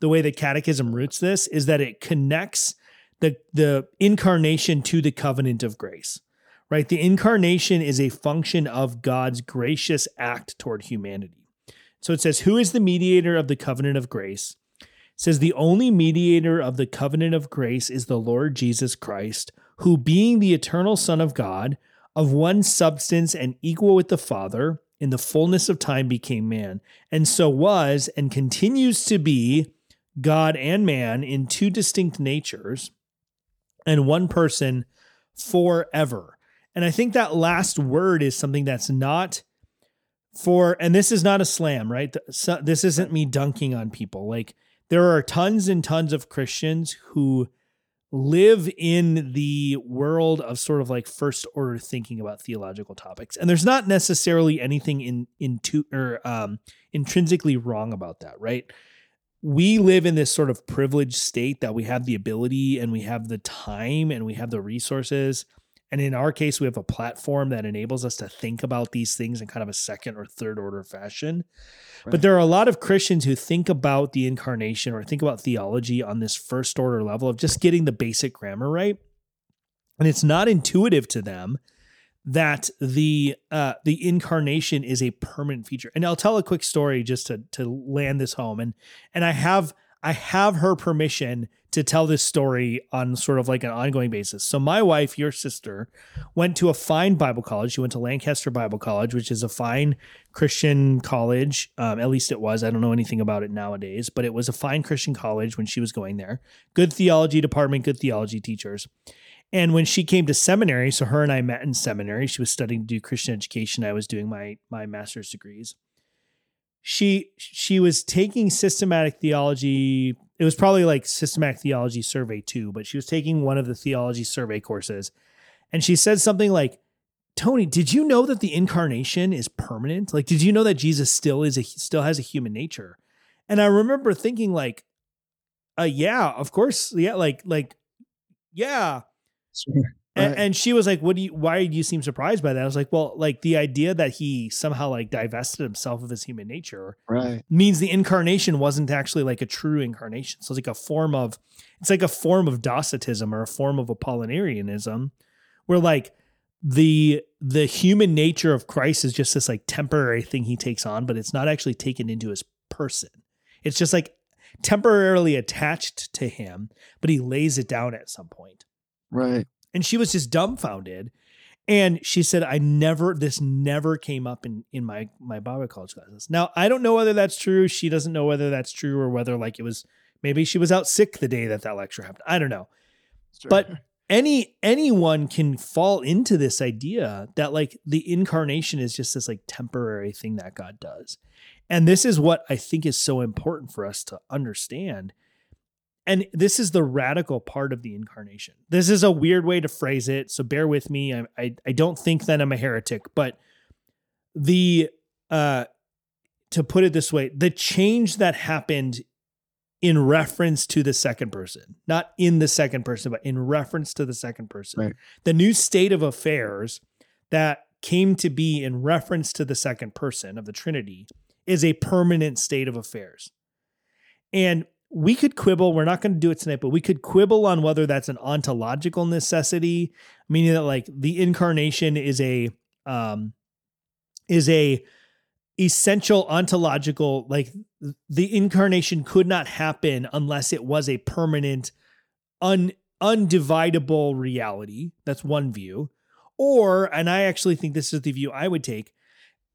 the way the catechism roots this is that it connects the, the incarnation to the covenant of grace, right? The incarnation is a function of God's gracious act toward humanity. So it says, Who is the mediator of the covenant of grace? It says, The only mediator of the covenant of grace is the Lord Jesus Christ who being the eternal Son of God, of one substance and equal with the Father, in the fullness of time became man, and so was and continues to be God and man in two distinct natures and one person forever. And I think that last word is something that's not for, and this is not a slam, right? This isn't me dunking on people. Like, there are tons and tons of Christians who live in the world of sort of like first order thinking about theological topics and there's not necessarily anything in into or um intrinsically wrong about that right we live in this sort of privileged state that we have the ability and we have the time and we have the resources and in our case we have a platform that enables us to think about these things in kind of a second or third order fashion but there are a lot of Christians who think about the incarnation or think about theology on this first order level of just getting the basic grammar right. And it's not intuitive to them that the uh, the incarnation is a permanent feature. And I'll tell a quick story just to to land this home. And and I have I have her permission to tell this story on sort of like an ongoing basis. So my wife, your sister, went to a fine Bible college. She went to Lancaster Bible College, which is a fine Christian college. Um, at least it was. I don't know anything about it nowadays, but it was a fine Christian college when she was going there. Good theology department, good theology teachers. And when she came to seminary, so her and I met in seminary. She was studying to do Christian education. I was doing my my master's degrees. She she was taking systematic theology. It was probably like systematic theology survey two, but she was taking one of the theology survey courses, and she said something like, "Tony, did you know that the incarnation is permanent? Like, did you know that Jesus still is a still has a human nature?" And I remember thinking like, uh, yeah, of course, yeah, like like yeah. And, Right. and she was like, "What do you? Why do you seem surprised by that?" I was like, "Well, like the idea that he somehow like divested himself of his human nature Right. means the incarnation wasn't actually like a true incarnation. So it's like a form of, it's like a form of Docetism or a form of Apollinarianism, where like the the human nature of Christ is just this like temporary thing he takes on, but it's not actually taken into his person. It's just like temporarily attached to him, but he lays it down at some point Right. And she was just dumbfounded. And she said i never this never came up in in my my bible college classes. Now i don't know whether that's true. She doesn't know whether that's true or whether like it was maybe she was out sick the day that that lecture happened. I don't know. Sure. but any anyone can fall into this idea that like the incarnation is just this like temporary thing that god does. And this is what i think is so important for us to understand and this is the radical part of the incarnation this is a weird way to phrase it so bear with me i i, I don't think that i'm a heretic but the uh to put it this way the change that happened in reference to the second person, not in the second person, but in reference to the second person. Right. The new state of affairs that came to be in reference to the second person of the Trinity is a permanent state of affairs. And we could quibble, we're not going to do it tonight, but we could quibble on whether that's an ontological necessity, meaning that like the incarnation is a um is a essential ontological like the incarnation could not happen unless it was a permanent un undividable reality. That's one view. Or and i actually think this is the view i would take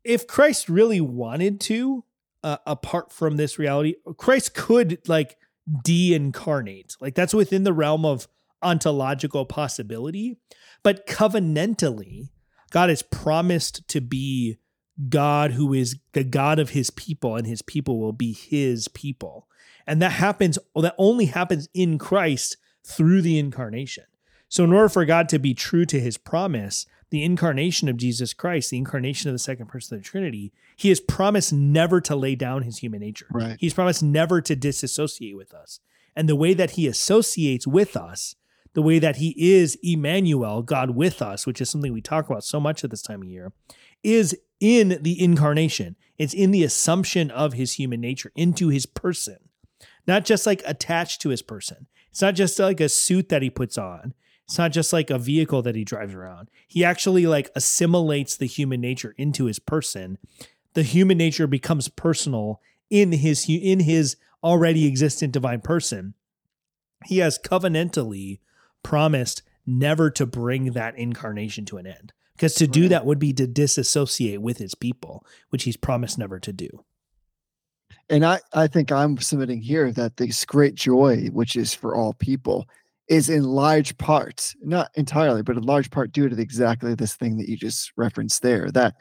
if christ really wanted to uh, apart from this reality christ could like de-incarnate like that's within the realm of ontological possibility but covenantally god has promised to be God who is the God of his people, and his people will be his people. And that happens, that only happens in Christ through the incarnation. So, in order for God to be true to his promise, the incarnation of Jesus Christ, the incarnation of the second person of the Trinity, he has promised never to lay down his human nature. Right. He's promised never to disassociate with us. And the way that he associates with us, the way that he is Emmanuel, God with us, which is something we talk about so much at this time of year, is in the incarnation. It's in the assumption of his human nature into his person, not just like attached to his person. It's not just like a suit that he puts on. It's not just like a vehicle that he drives around. He actually like assimilates the human nature into his person. The human nature becomes personal in his in his already existent divine person. He has covenantally promised never to bring that incarnation to an end. Because to do Right. that would be to disassociate with his people, which he's promised never to do. And I, I think I'm submitting here that this great joy, which is for all people, is in large part, not entirely, but in large part due to the, exactly this thing that you just referenced there that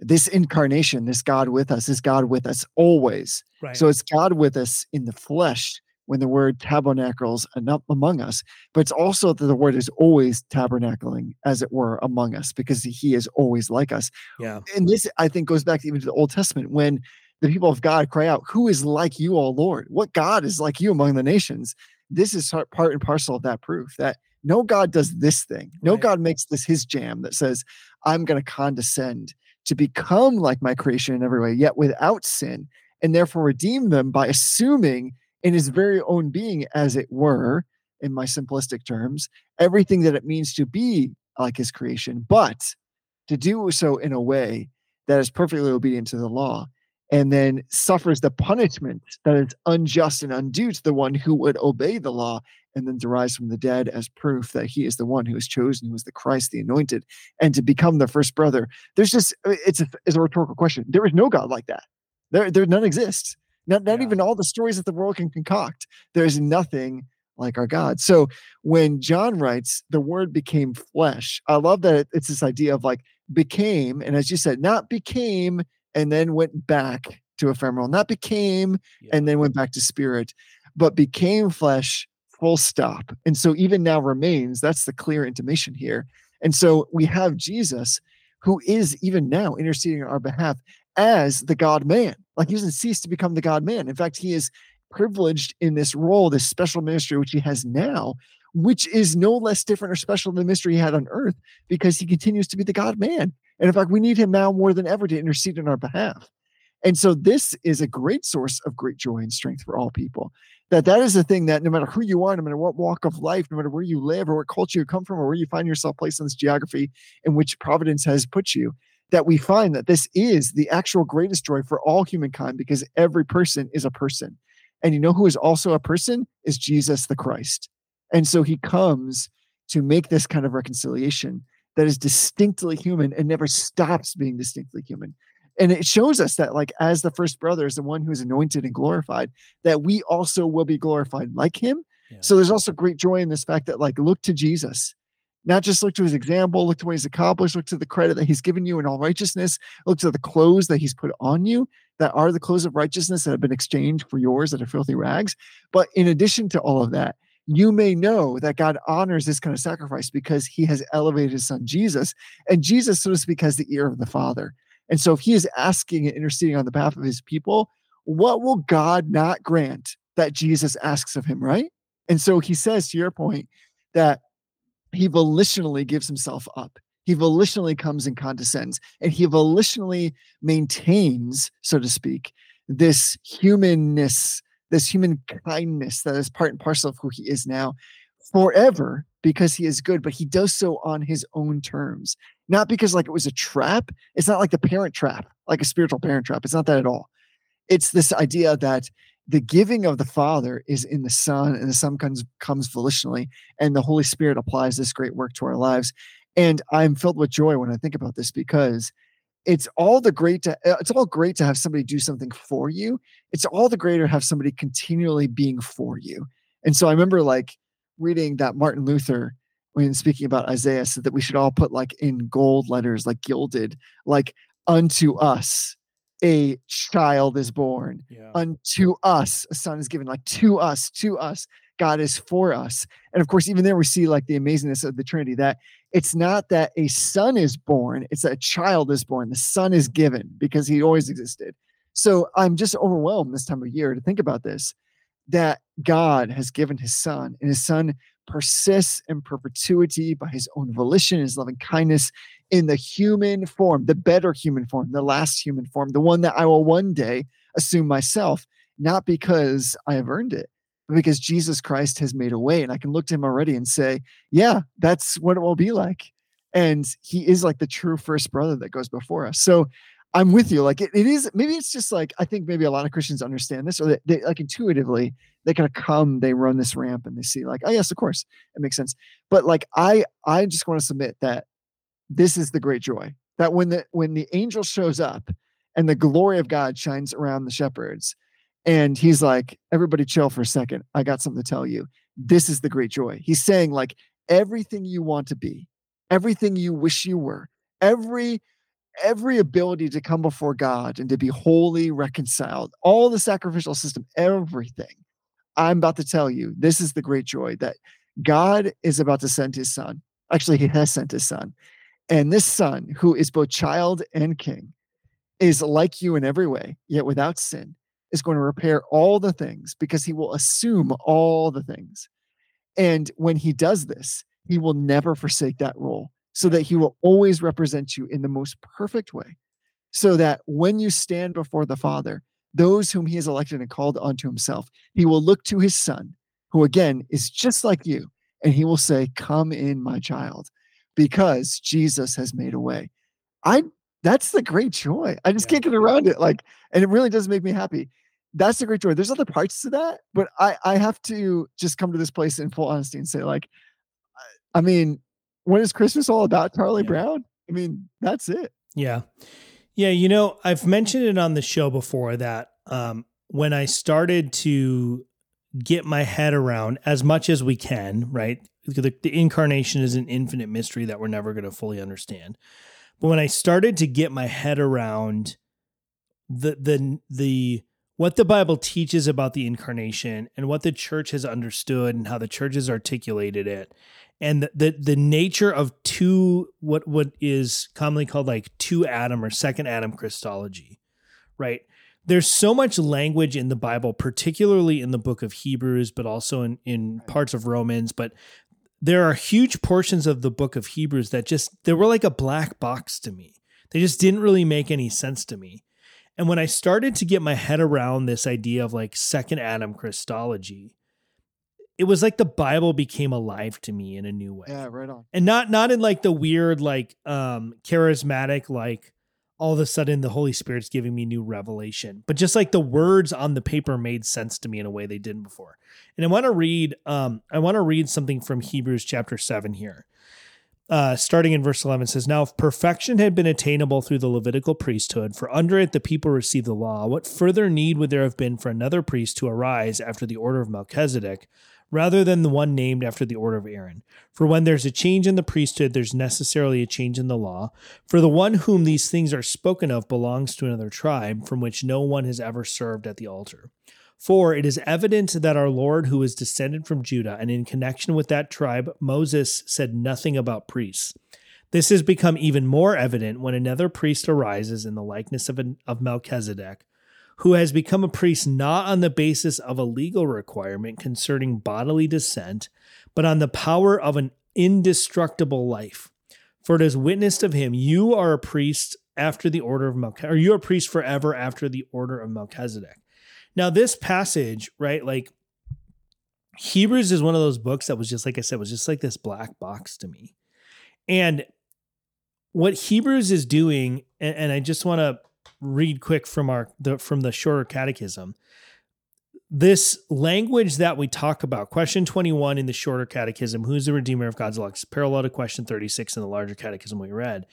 this incarnation, this God with us, is God with us always. Right. So it's God with us in the flesh when the word tabernacles among us, but it's also that the word is always tabernacling, as it were, among us because he is always like us yeah. and this I think goes back even to the Old Testament when the people of God cry out, "Who is like you, O Lord? What God is like you among the nations?" This is part and parcel of that proof that no God does this thing. No Right. God makes this his jam that says, "I'm going to condescend to become like my creation in every way, yet without sin, and therefore redeem them by assuming in his very own being, as it were." In my simplistic terms, everything that it means to be like his creation, but to do so in a way that is perfectly obedient to the law and then suffers the punishment that is unjust and undue to the one who would obey the law and then derives from the dead as proof that he is the one who is chosen who is the christ the anointed and to become the first brother. There's just uh, it's a, it's a rhetorical question. There is no god like that. There, there none exists. Not, not Yeah. even all the stories that the world can concoct. There's nothing like our god. So when john writes the word became flesh i love that it's this idea of like became, and as you said, not became and then went back to ephemeral, not became Yeah. and then went back to spirit, but became flesh, full stop. And so even now remains, that's the clear intimation here. And so we have Jesus, who is even now interceding on our behalf as the God man. Like he doesn't cease to become the God man. In fact, he is privileged in this role, this special ministry, which he has now, which is no less different or special than the ministry he had on earth because he continues to be the God man. And in fact, we need him now more than ever to intercede on our behalf. And so this is a great source of great joy and strength for all people. That that is the thing that no matter who you are, no matter what walk of life, no matter where you live or what culture you come from or where you find yourself placed in this geography in which providence has put you, that we find that this is the actual greatest joy for all humankind because every person is a person. And you know who is also a person is Jesus the Christ. And so he comes to make this kind of reconciliation that is distinctly human and never stops being distinctly human. And it shows us that, like, as the first brother is the one who is anointed and glorified, that we also will be glorified like him. Yeah. So there's also great joy in this fact that, like, look to Jesus, not just look to his example, look to what he's accomplished, look to the credit that he's given you in all righteousness, look to the clothes that he's put on you that are the clothes of righteousness that have been exchanged for yours that are filthy rags. But in addition to all of that, you may know that God honors this kind of sacrifice because he has elevated his son Jesus, and Jesus, so to speak, has the ear of the Father. And so if he is asking and interceding on the behalf of his people, what will God not grant that Jesus asks of him, right? And so he says, to your point, that he volitionally gives himself up. He volitionally comes and condescends, and he volitionally maintains, so to speak, this humanness, this human kindness that is part and parcel of who he is now forever because he is good, but he does so on his own terms. Not because like it was a trap. It's not like the parent trap, like a spiritual parent trap. It's not that at all. It's this idea that the giving of the Father is in the Son, and the Son comes comes volitionally, and the Holy Spirit applies this great work to our lives. And I'm filled with joy when I think about this because it's all the great to uh, it's all great to have somebody do something for you. It's all the greater to have somebody continually being for you. And so I remember like reading that Martin Luther when speaking about Isaiah said that we should all put like in gold letters, like gilded, like unto us a child is born Yeah. unto us a son is given like to us to us god is for us. And of course even there we see like the amazingness of the trinity that it's not that a son is born it's that a child is born the son is given because he always existed. So i'm just overwhelmed this time of year to think about this that god has given his son and his son persists in perpetuity by his own volition his loving kindness in the human form the better human form the last human form the one that i will one day assume myself not because i have earned it because jesus christ has made a way and i can look to him already and say yeah that's what it will be like. And he is like the true first brother that goes before us. So i'm with you. Like it, it is maybe it's just like i think maybe a lot of christians understand this or they, they like intuitively they kind of come they run this ramp and they see like oh yes of course it makes sense. But like i i just want to submit that this is the great joy that when the when the angel shows up and the glory of god shines around the shepherds and he's like everybody chill for a second. I got something to tell you. This is the great joy. He's saying like everything you want to be everything you wish you were every every ability to come before god and to be wholly reconciled all the sacrificial system everything i'm about to tell you this is the great joy that god is about to send his son actually he has sent his son and this son who is both child and king is like you in every way yet without sin is going to repair all the things because he will assume all the things. And when he does this he will never forsake that role so that he will always represent you in the most perfect way. So that when you stand before the father those whom he has elected and called unto himself he will look to his son who again is just like you and he will say come in my child because jesus has made a way. I that's the great joy. I just Yeah. can't get around it like and it really does make me happy that's a great joy there's other parts to that but i i have to just come to this place in full honesty and say like i, I mean what is christmas all about charlie Yeah. brown i mean that's it Yeah. Yeah. You know, I've mentioned it on the show before that um, when I started to get my head around as much as we can, right? The, the incarnation is an infinite mystery that we're never going to fully understand. But when I started to get my head around the, the, the, what the Bible teaches about the incarnation and what the church has understood and how the church has articulated it, and the, the the nature of two what what is commonly called like two Adam or second Adam Christology, right? There's so much language in the Bible, particularly in the book of Hebrews, but also in in parts of Romans, but there are huge portions of the book of Hebrews that just they were like a black box to me. They just didn't really make any sense to me. And when I started to get my head around this idea of like second Adam Christology, it was like the Bible became alive to me in a new way. yeah right on And not not in like the weird like um charismatic like all of a sudden the Holy Spirit's giving me new revelation, but just like the words on the paper made sense to me in a way they didn't before. And I want to read um I want to read something from Hebrews chapter 7 here. Uh, starting in verse 11 says, Now, if perfection had been attainable through the Levitical priesthood, for under it the people received the law, what further need would there have been for another priest to arise after the order of Melchizedek, rather than the one named after the order of Aaron? For when there's a change in the priesthood, there's necessarily a change in the law. For the one whom these things are spoken of belongs to another tribe, from which no one has ever served at the altar. For it is evident that our Lord, who is descended from Judah, and in connection with that tribe, Moses said nothing about priests. This has become even more evident when another priest arises in the likeness of, an, of Melchizedek, who has become a priest not on the basis of a legal requirement concerning bodily descent, but on the power of an indestructible life. For it is witnessed of him, you are a priest after the order of Melchizedek, or you are a priest forever after the order of Melchizedek. Now, this passage, right, like Hebrews is one of those books that was just, like I said, was just like this black box to me. And what Hebrews is doing, and, and I just want to read quick from our the, from the shorter catechism. This language that we talk about, question 21 in the shorter catechism, who's the redeemer of God's elect, parallel to question 36 in the larger catechism we read,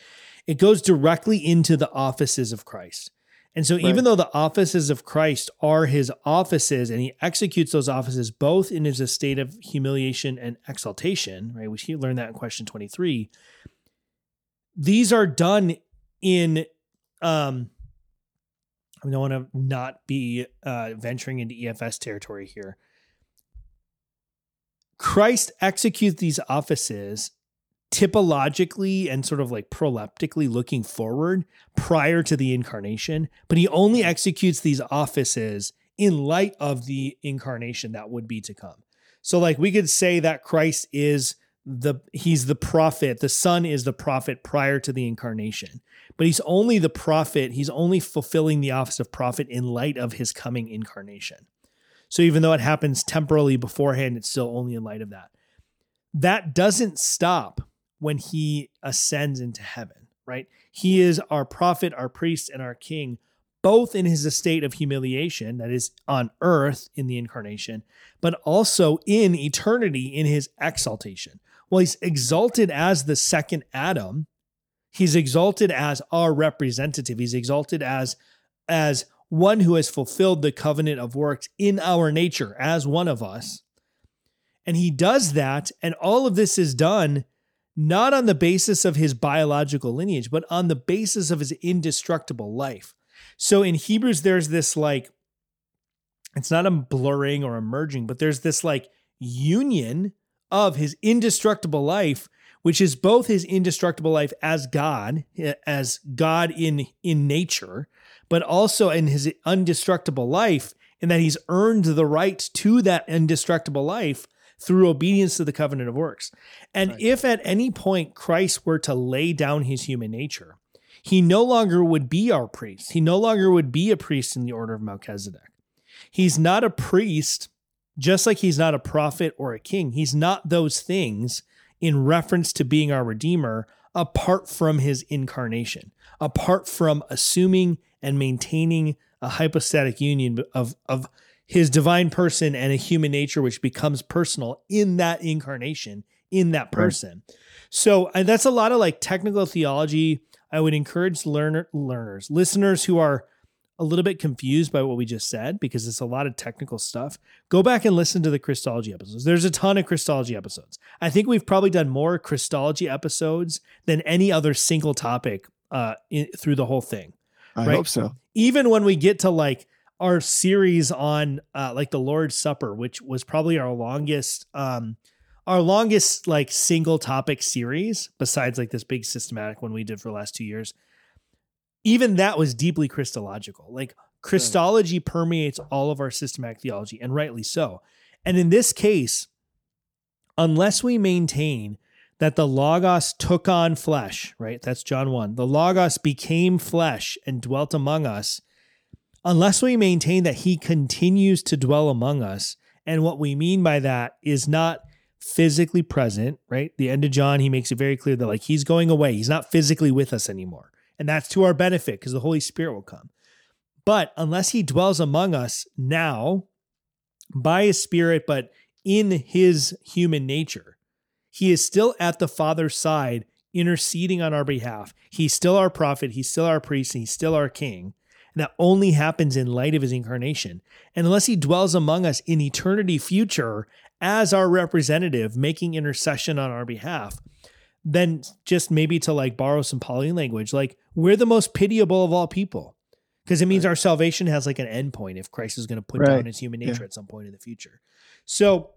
it goes directly into the offices of Christ. And so, Right. even though the offices of Christ are his offices and he executes those offices both in his estate of humiliation and exaltation, right? We learned that in question 23. These are done in um, I don't want to not be uh, venturing into EFS territory here. Christ executes these offices typologically and sort of like proleptically looking forward prior to the incarnation, but he only hmm. executes these offices in light of the incarnation that would be to come. So like we could say that Christ is the he's the prophet, the son is the prophet prior to the incarnation. But he's only the prophet, he's only fulfilling the office of prophet in light of his coming incarnation. So even though it happens temporally beforehand, it's still only in light of that. That doesn't stop when he ascends into heaven, right? He is our prophet, our priest, and our king, both in his estate of humiliation, that is on earth in the incarnation, but also in eternity in his exaltation. Well, he's exalted as the second Adam. He's exalted as our representative. He's exalted as as one who has fulfilled the covenant of works in our nature as one of us. And he does that, and all of this is done not on the basis of his biological lineage, but on the basis of his indestructible life. So in Hebrews, there's this like, it's not a blurring or a merging, but there's this like union of his indestructible life, which is both his indestructible life as God, eh, as God in in nature, but also in his indestructible life, in that he's earned the right to that indestructible life through obedience to the covenant of works. And right. if at any point Christ were to lay down his human nature, he no longer would be our priest. He no longer would be a priest in the order of Melchizedek. He's not a priest, just like he's not a prophet or a king. He's not those things in reference to being our redeemer apart from his incarnation, apart from assuming and maintaining a hypostatic union of, of his divine person and a human nature, which becomes personal in that incarnation, in that person. Right. So that's a lot of like technical theology. I would encourage learner learners, listeners who are a little bit confused by what we just said because it's a lot of technical stuff. Go back and listen to the Christology episodes. There's a ton of Christology episodes. I think we've probably done more Christology episodes than any other single topic uh, in, through the whole thing. I right? hope so. Even when we get to like our series on uh, like the Lord's Supper, which was probably our longest, um, our longest like single topic series, besides like this big systematic one we did for the last two years. Even that was deeply Christological. Like Christology permeates all of our systematic theology, and rightly so. And in this case, unless we maintain that the Logos took on flesh, right? That's John 1. The Logos became flesh and dwelt among us unless we maintain that he continues to dwell among us. And what we mean by that is not physically present, right? The end of John, he makes it very clear that like he's going away, he's not physically with us anymore. And that's to our benefit because the Holy Spirit will come. But unless he dwells among us now by his spirit, but in his human nature, he is still at the Father's side interceding on our behalf. He's still our prophet, he's still our priest, and he's still our king that only happens in light of his incarnation. And unless he dwells among us in eternity future as our representative, making intercession on our behalf, then just maybe to like borrow some Pauline language, like we're the most pitiable of all people. Because it means right. our salvation has like an endpoint if Christ is going to put right. down his human nature yeah. at some point in the future. So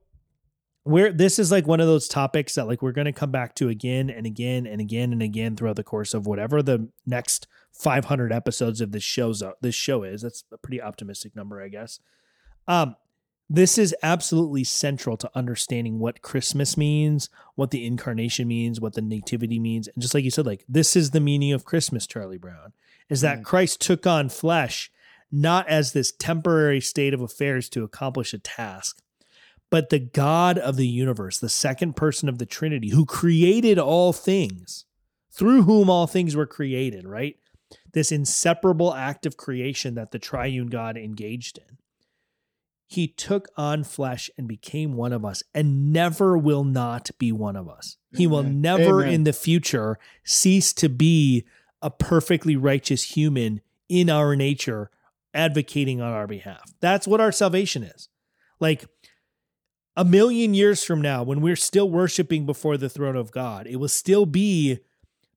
we're this is like one of those topics that like we're going to come back to again and again and again and again throughout the course of whatever the next 500 episodes of this show's this show is. That's a pretty optimistic number, I guess. Um, this is absolutely central to understanding what Christmas means, what the incarnation means, what the nativity means, and just like you said, like this is the meaning of Christmas, Charlie Brown, is that Christ took on flesh not as this temporary state of affairs to accomplish a task, but the God of the universe, the second person of the Trinity, who created all things, through whom all things were created, right? This inseparable act of creation that the triune God engaged in. He took on flesh and became one of us and never will not be one of us. He will never Amen. in the future cease to be a perfectly righteous human in our nature, advocating on our behalf. That's what our salvation is. Like a million years from now, when we're still worshiping before the throne of God, it will still be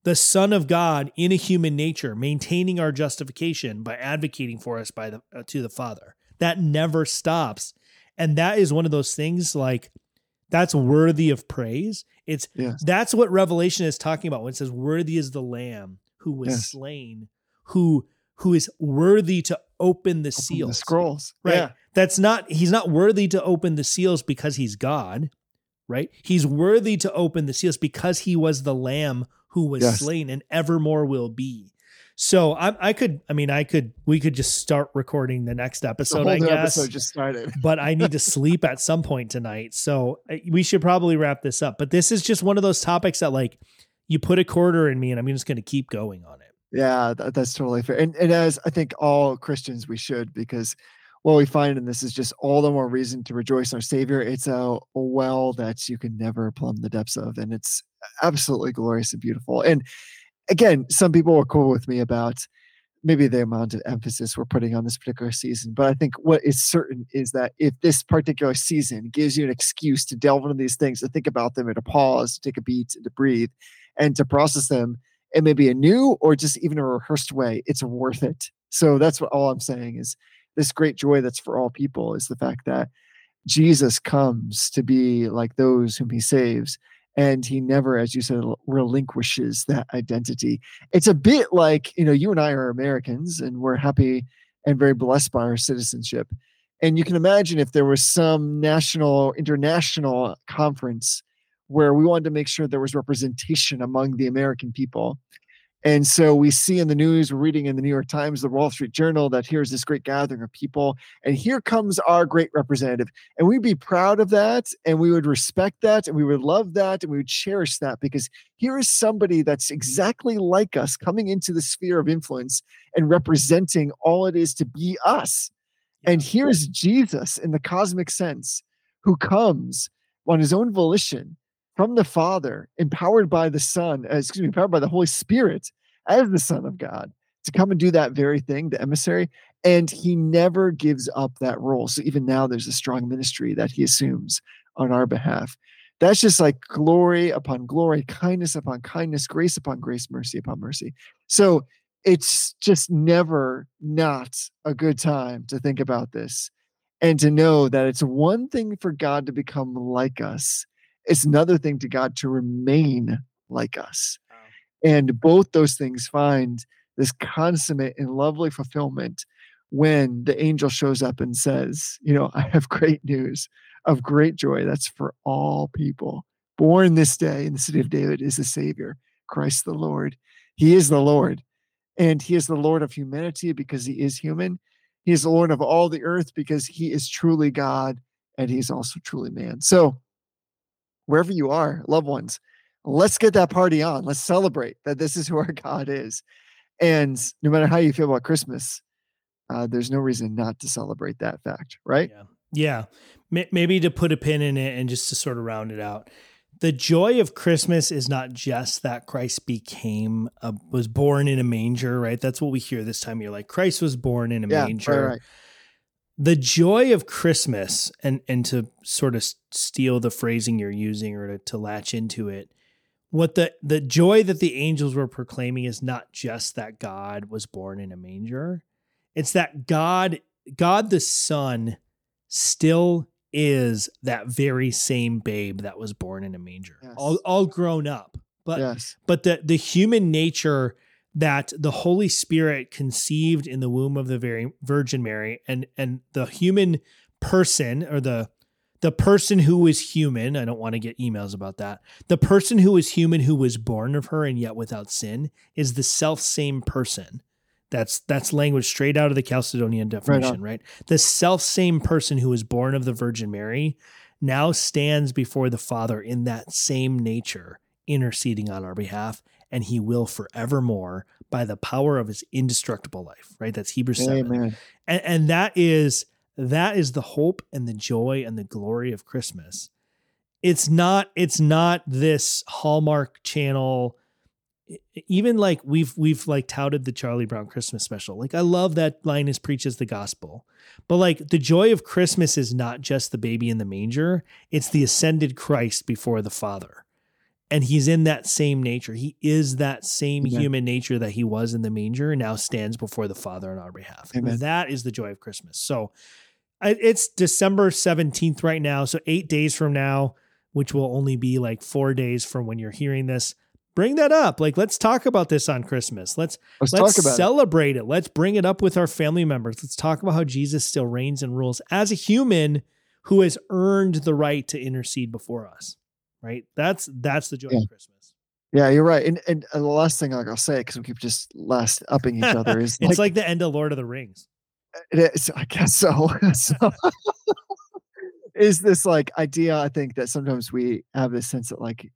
the Son of God in a human nature, maintaining our justification by advocating for us by the uh, to the Father. That never stops, and that is one of those things like that's worthy of praise. It's Yes. that's what Revelation is talking about when it says, "Worthy is the Lamb who was Yes. slain, who who is worthy to open the Open seals." The scrolls. Right. Yeah. That's not he's not worthy to open the seals because he's God, right? He's worthy to open the seals because he was the lamb who was Yes. slain and evermore will be. So I, I could, I mean, I could, we could just start recording the next episode, whole I guess. episode just started. [LAUGHS] but I need to sleep at some point tonight. So we should probably wrap this up. But this is just one of those topics that, like, you put a quarter in me and I'm just going to keep going on it. Yeah, that, that's totally fair. And, and as I think all Christians, we should, because what we find in this is just all the more reason to rejoice in our Savior. It's a, well that you can never plumb the depths of, and it's absolutely glorious and beautiful. And again, some people were cool with me about maybe the amount of emphasis we're putting on this particular season. But I think what is certain is that if this particular season gives you an excuse to delve into these things, to think about them, and to pause, to take a beat, and to breathe, and to process them in maybe a new or just even a rehearsed way, it's worth it. So that's what all I'm saying is this great joy that's for all people is the fact that Jesus comes to be like those whom he saves. And he never, as you said, relinquishes that identity. It's a bit like, you know, you and I are Americans and we're happy and very blessed by our citizenship. And you can imagine if there was some national, international conference where we wanted to make sure there was representation among the American people. And so we see in the news, we're reading in the New York Times, the Wall Street Journal, that here's this great gathering of people, and here comes our great representative. And we'd be proud of that, and we would respect that, and we would love that, and we would cherish that because here is somebody that's exactly like us coming into the sphere of influence and representing all it is to be us. And here's Jesus in the cosmic sense who comes on his own volition from the Father, empowered by the Son, uh, excuse me, empowered by the Holy Spirit as the Son of God to come and do that very thing, the emissary. And he never gives up that role. So even now, there's a strong ministry that he assumes on our behalf. That's just like glory upon glory, kindness upon kindness, grace upon grace, mercy upon mercy. So it's just never not a good time to think about this and to know that it's one thing for God to become like us it's another thing to God to remain like us. And both those things find this consummate and lovely fulfillment when the angel shows up and says, You know, I have great news of great joy that's for all people. Born this day in the city of David is the Savior, Christ the Lord. He is the Lord, and He is the Lord of humanity because He is human. He is the Lord of all the earth because He is truly God and He's also truly man. So, wherever you are, loved ones, let's get that party on. Let's celebrate that this is who our [LAUGHS] God is. And no matter how you feel about Christmas, uh, there's no reason not to celebrate that fact, right? Yeah. Yeah. May- Maybe to put a pin in it and just to sort of round it out. The joy of Christmas is not just that Christ became a, was born in a manger, right? That's what we hear this time of year. Like Christ was born in a Yeah, manger. right, right. The joy of Christmas, and and to sort of steal the phrasing you're using or to, to latch into it, what the the joy that the angels were proclaiming is not just that God was born in a manger. It's that God, God the Son, still is that very same babe that was born in a manger, Yes. all, all grown up. But yes. but the the human nature that the Holy Spirit conceived in the womb of the very Virgin Mary and and the human person or the the person who was human, I don't want to get emails about that. The person who was human who was born of her and yet without sin is the self same person. That's that's language straight out of the Chalcedonian definition, right? The self same person who was born of the Virgin Mary now stands before the Father in that same nature, interceding on our behalf, and he will forevermore by the power of his indestructible life, right? That's Hebrews 7 Amen. and, and that is that is the hope and the joy and the glory of christmas. It's not it's not this hallmark channel even like we've we've like touted the charlie brown christmas special. Like i love that linus preaches the gospel. But like the joy of christmas is not just the baby in the manger it's the ascended christ before the father and he's in that same nature. He is that same Amen. human nature that he was in the manger and now stands before the Father on our behalf. Amen. That is the joy of Christmas. So it's December 17th right now. So eight days from now, which will only be like four days from when you're hearing this, bring that up. Like, let's talk about this on Christmas. Let's Let's, Let's talk about it. celebrate it. Let's bring it up with our family members. Let's talk about how Jesus still reigns and rules as a human who has earned the right to intercede before us. Right? That's that's the joy Yeah. of Christmas. Yeah, you're right. And and, the last thing like I'll say because we keep just last upping each other is [LAUGHS] It's like the end of Lord of the Rings. It is, I guess so. [LAUGHS] so [LAUGHS] is this like idea? I think that sometimes we have this sense that like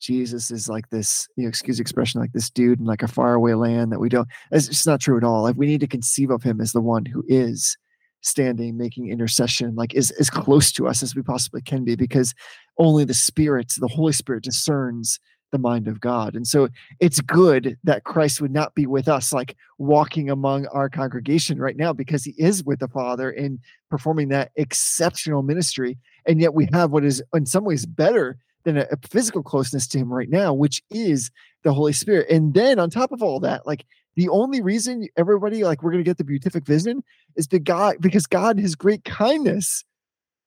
Jesus is like this, you know, excuse the expression, like this dude in like a faraway land that we don't. It's just not true at all. Like we need to conceive of him as the one who is standing, making intercession, like is as close to us as we possibly can be, because only the Spirit, the Holy Spirit, discerns the mind of God. And so it's good that Christ would not be with us, like walking among our congregation right now, because he is with the Father in performing that exceptional ministry. And yet we have what is in some ways better than a, a physical closeness to him right now, which is the Holy Spirit. And then on top of all that, like the only reason everybody like we're gonna get the beatific vision is the God because God, his great kindness,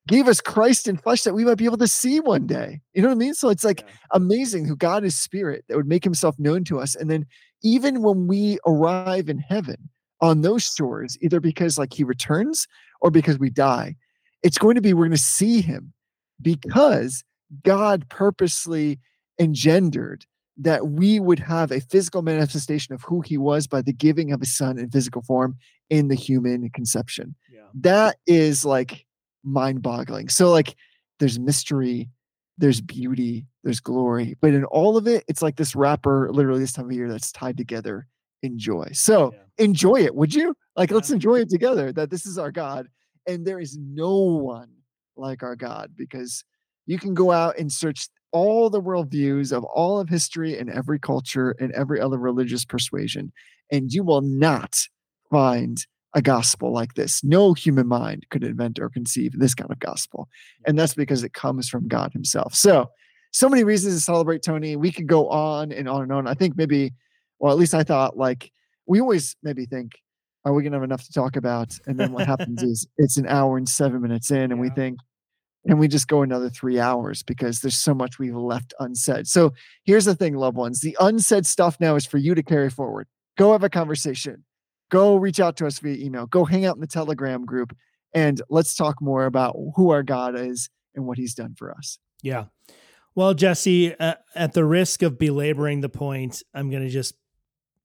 gave us Christ in flesh that we might be able to see one day. You know what I mean? So it's like Yeah. amazing who God is spirit that would make himself known to us. And then even when we arrive in heaven on those shores, either because like he returns or because we die, it's going to be we're going to see him because God purposely engendered that we would have a physical manifestation of who he was by the giving of his son in physical form in the human conception Yeah. that is like mind boggling. So, like, there's mystery, there's beauty, there's glory, but in all of it, it's like this wrapper literally this time of year that's tied together in joy. So, Yeah. enjoy it, would you? Like, let's enjoy it together that this is our God and there is no one like our God because you can go out and search all the worldviews of all of history and every culture and every other religious persuasion, and you will not find a gospel like this. No human mind could invent or conceive this kind of gospel. And that's because it comes from God Himself. So, so many reasons to celebrate Tony. We could go on and on and on. I think maybe, well, at least I thought like we always maybe think, are we gonna have enough to talk about? And then what happens [LAUGHS] is it's an hour and seven minutes in, and we think, can we just go another three hours because there's so much we've left unsaid. So here's the thing, loved ones. The unsaid stuff now is for you to carry forward. Go have a conversation go reach out to us via email go hang out in the telegram group and let's talk more about who our god is and what he's done for us Yeah. Well, Jesse, uh, at the risk of belaboring the point, I'm going to just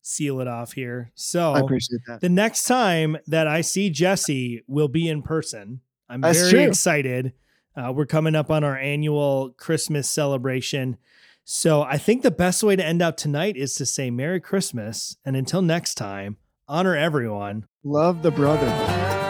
seal it off here. So i appreciate that the next time that I see Jesse will be in person. I'm That's very true. excited. Uh, we're coming up on our annual Christmas celebration. So I think the best way to end out tonight is to say Merry Christmas. And until next time, honor everyone. love the brother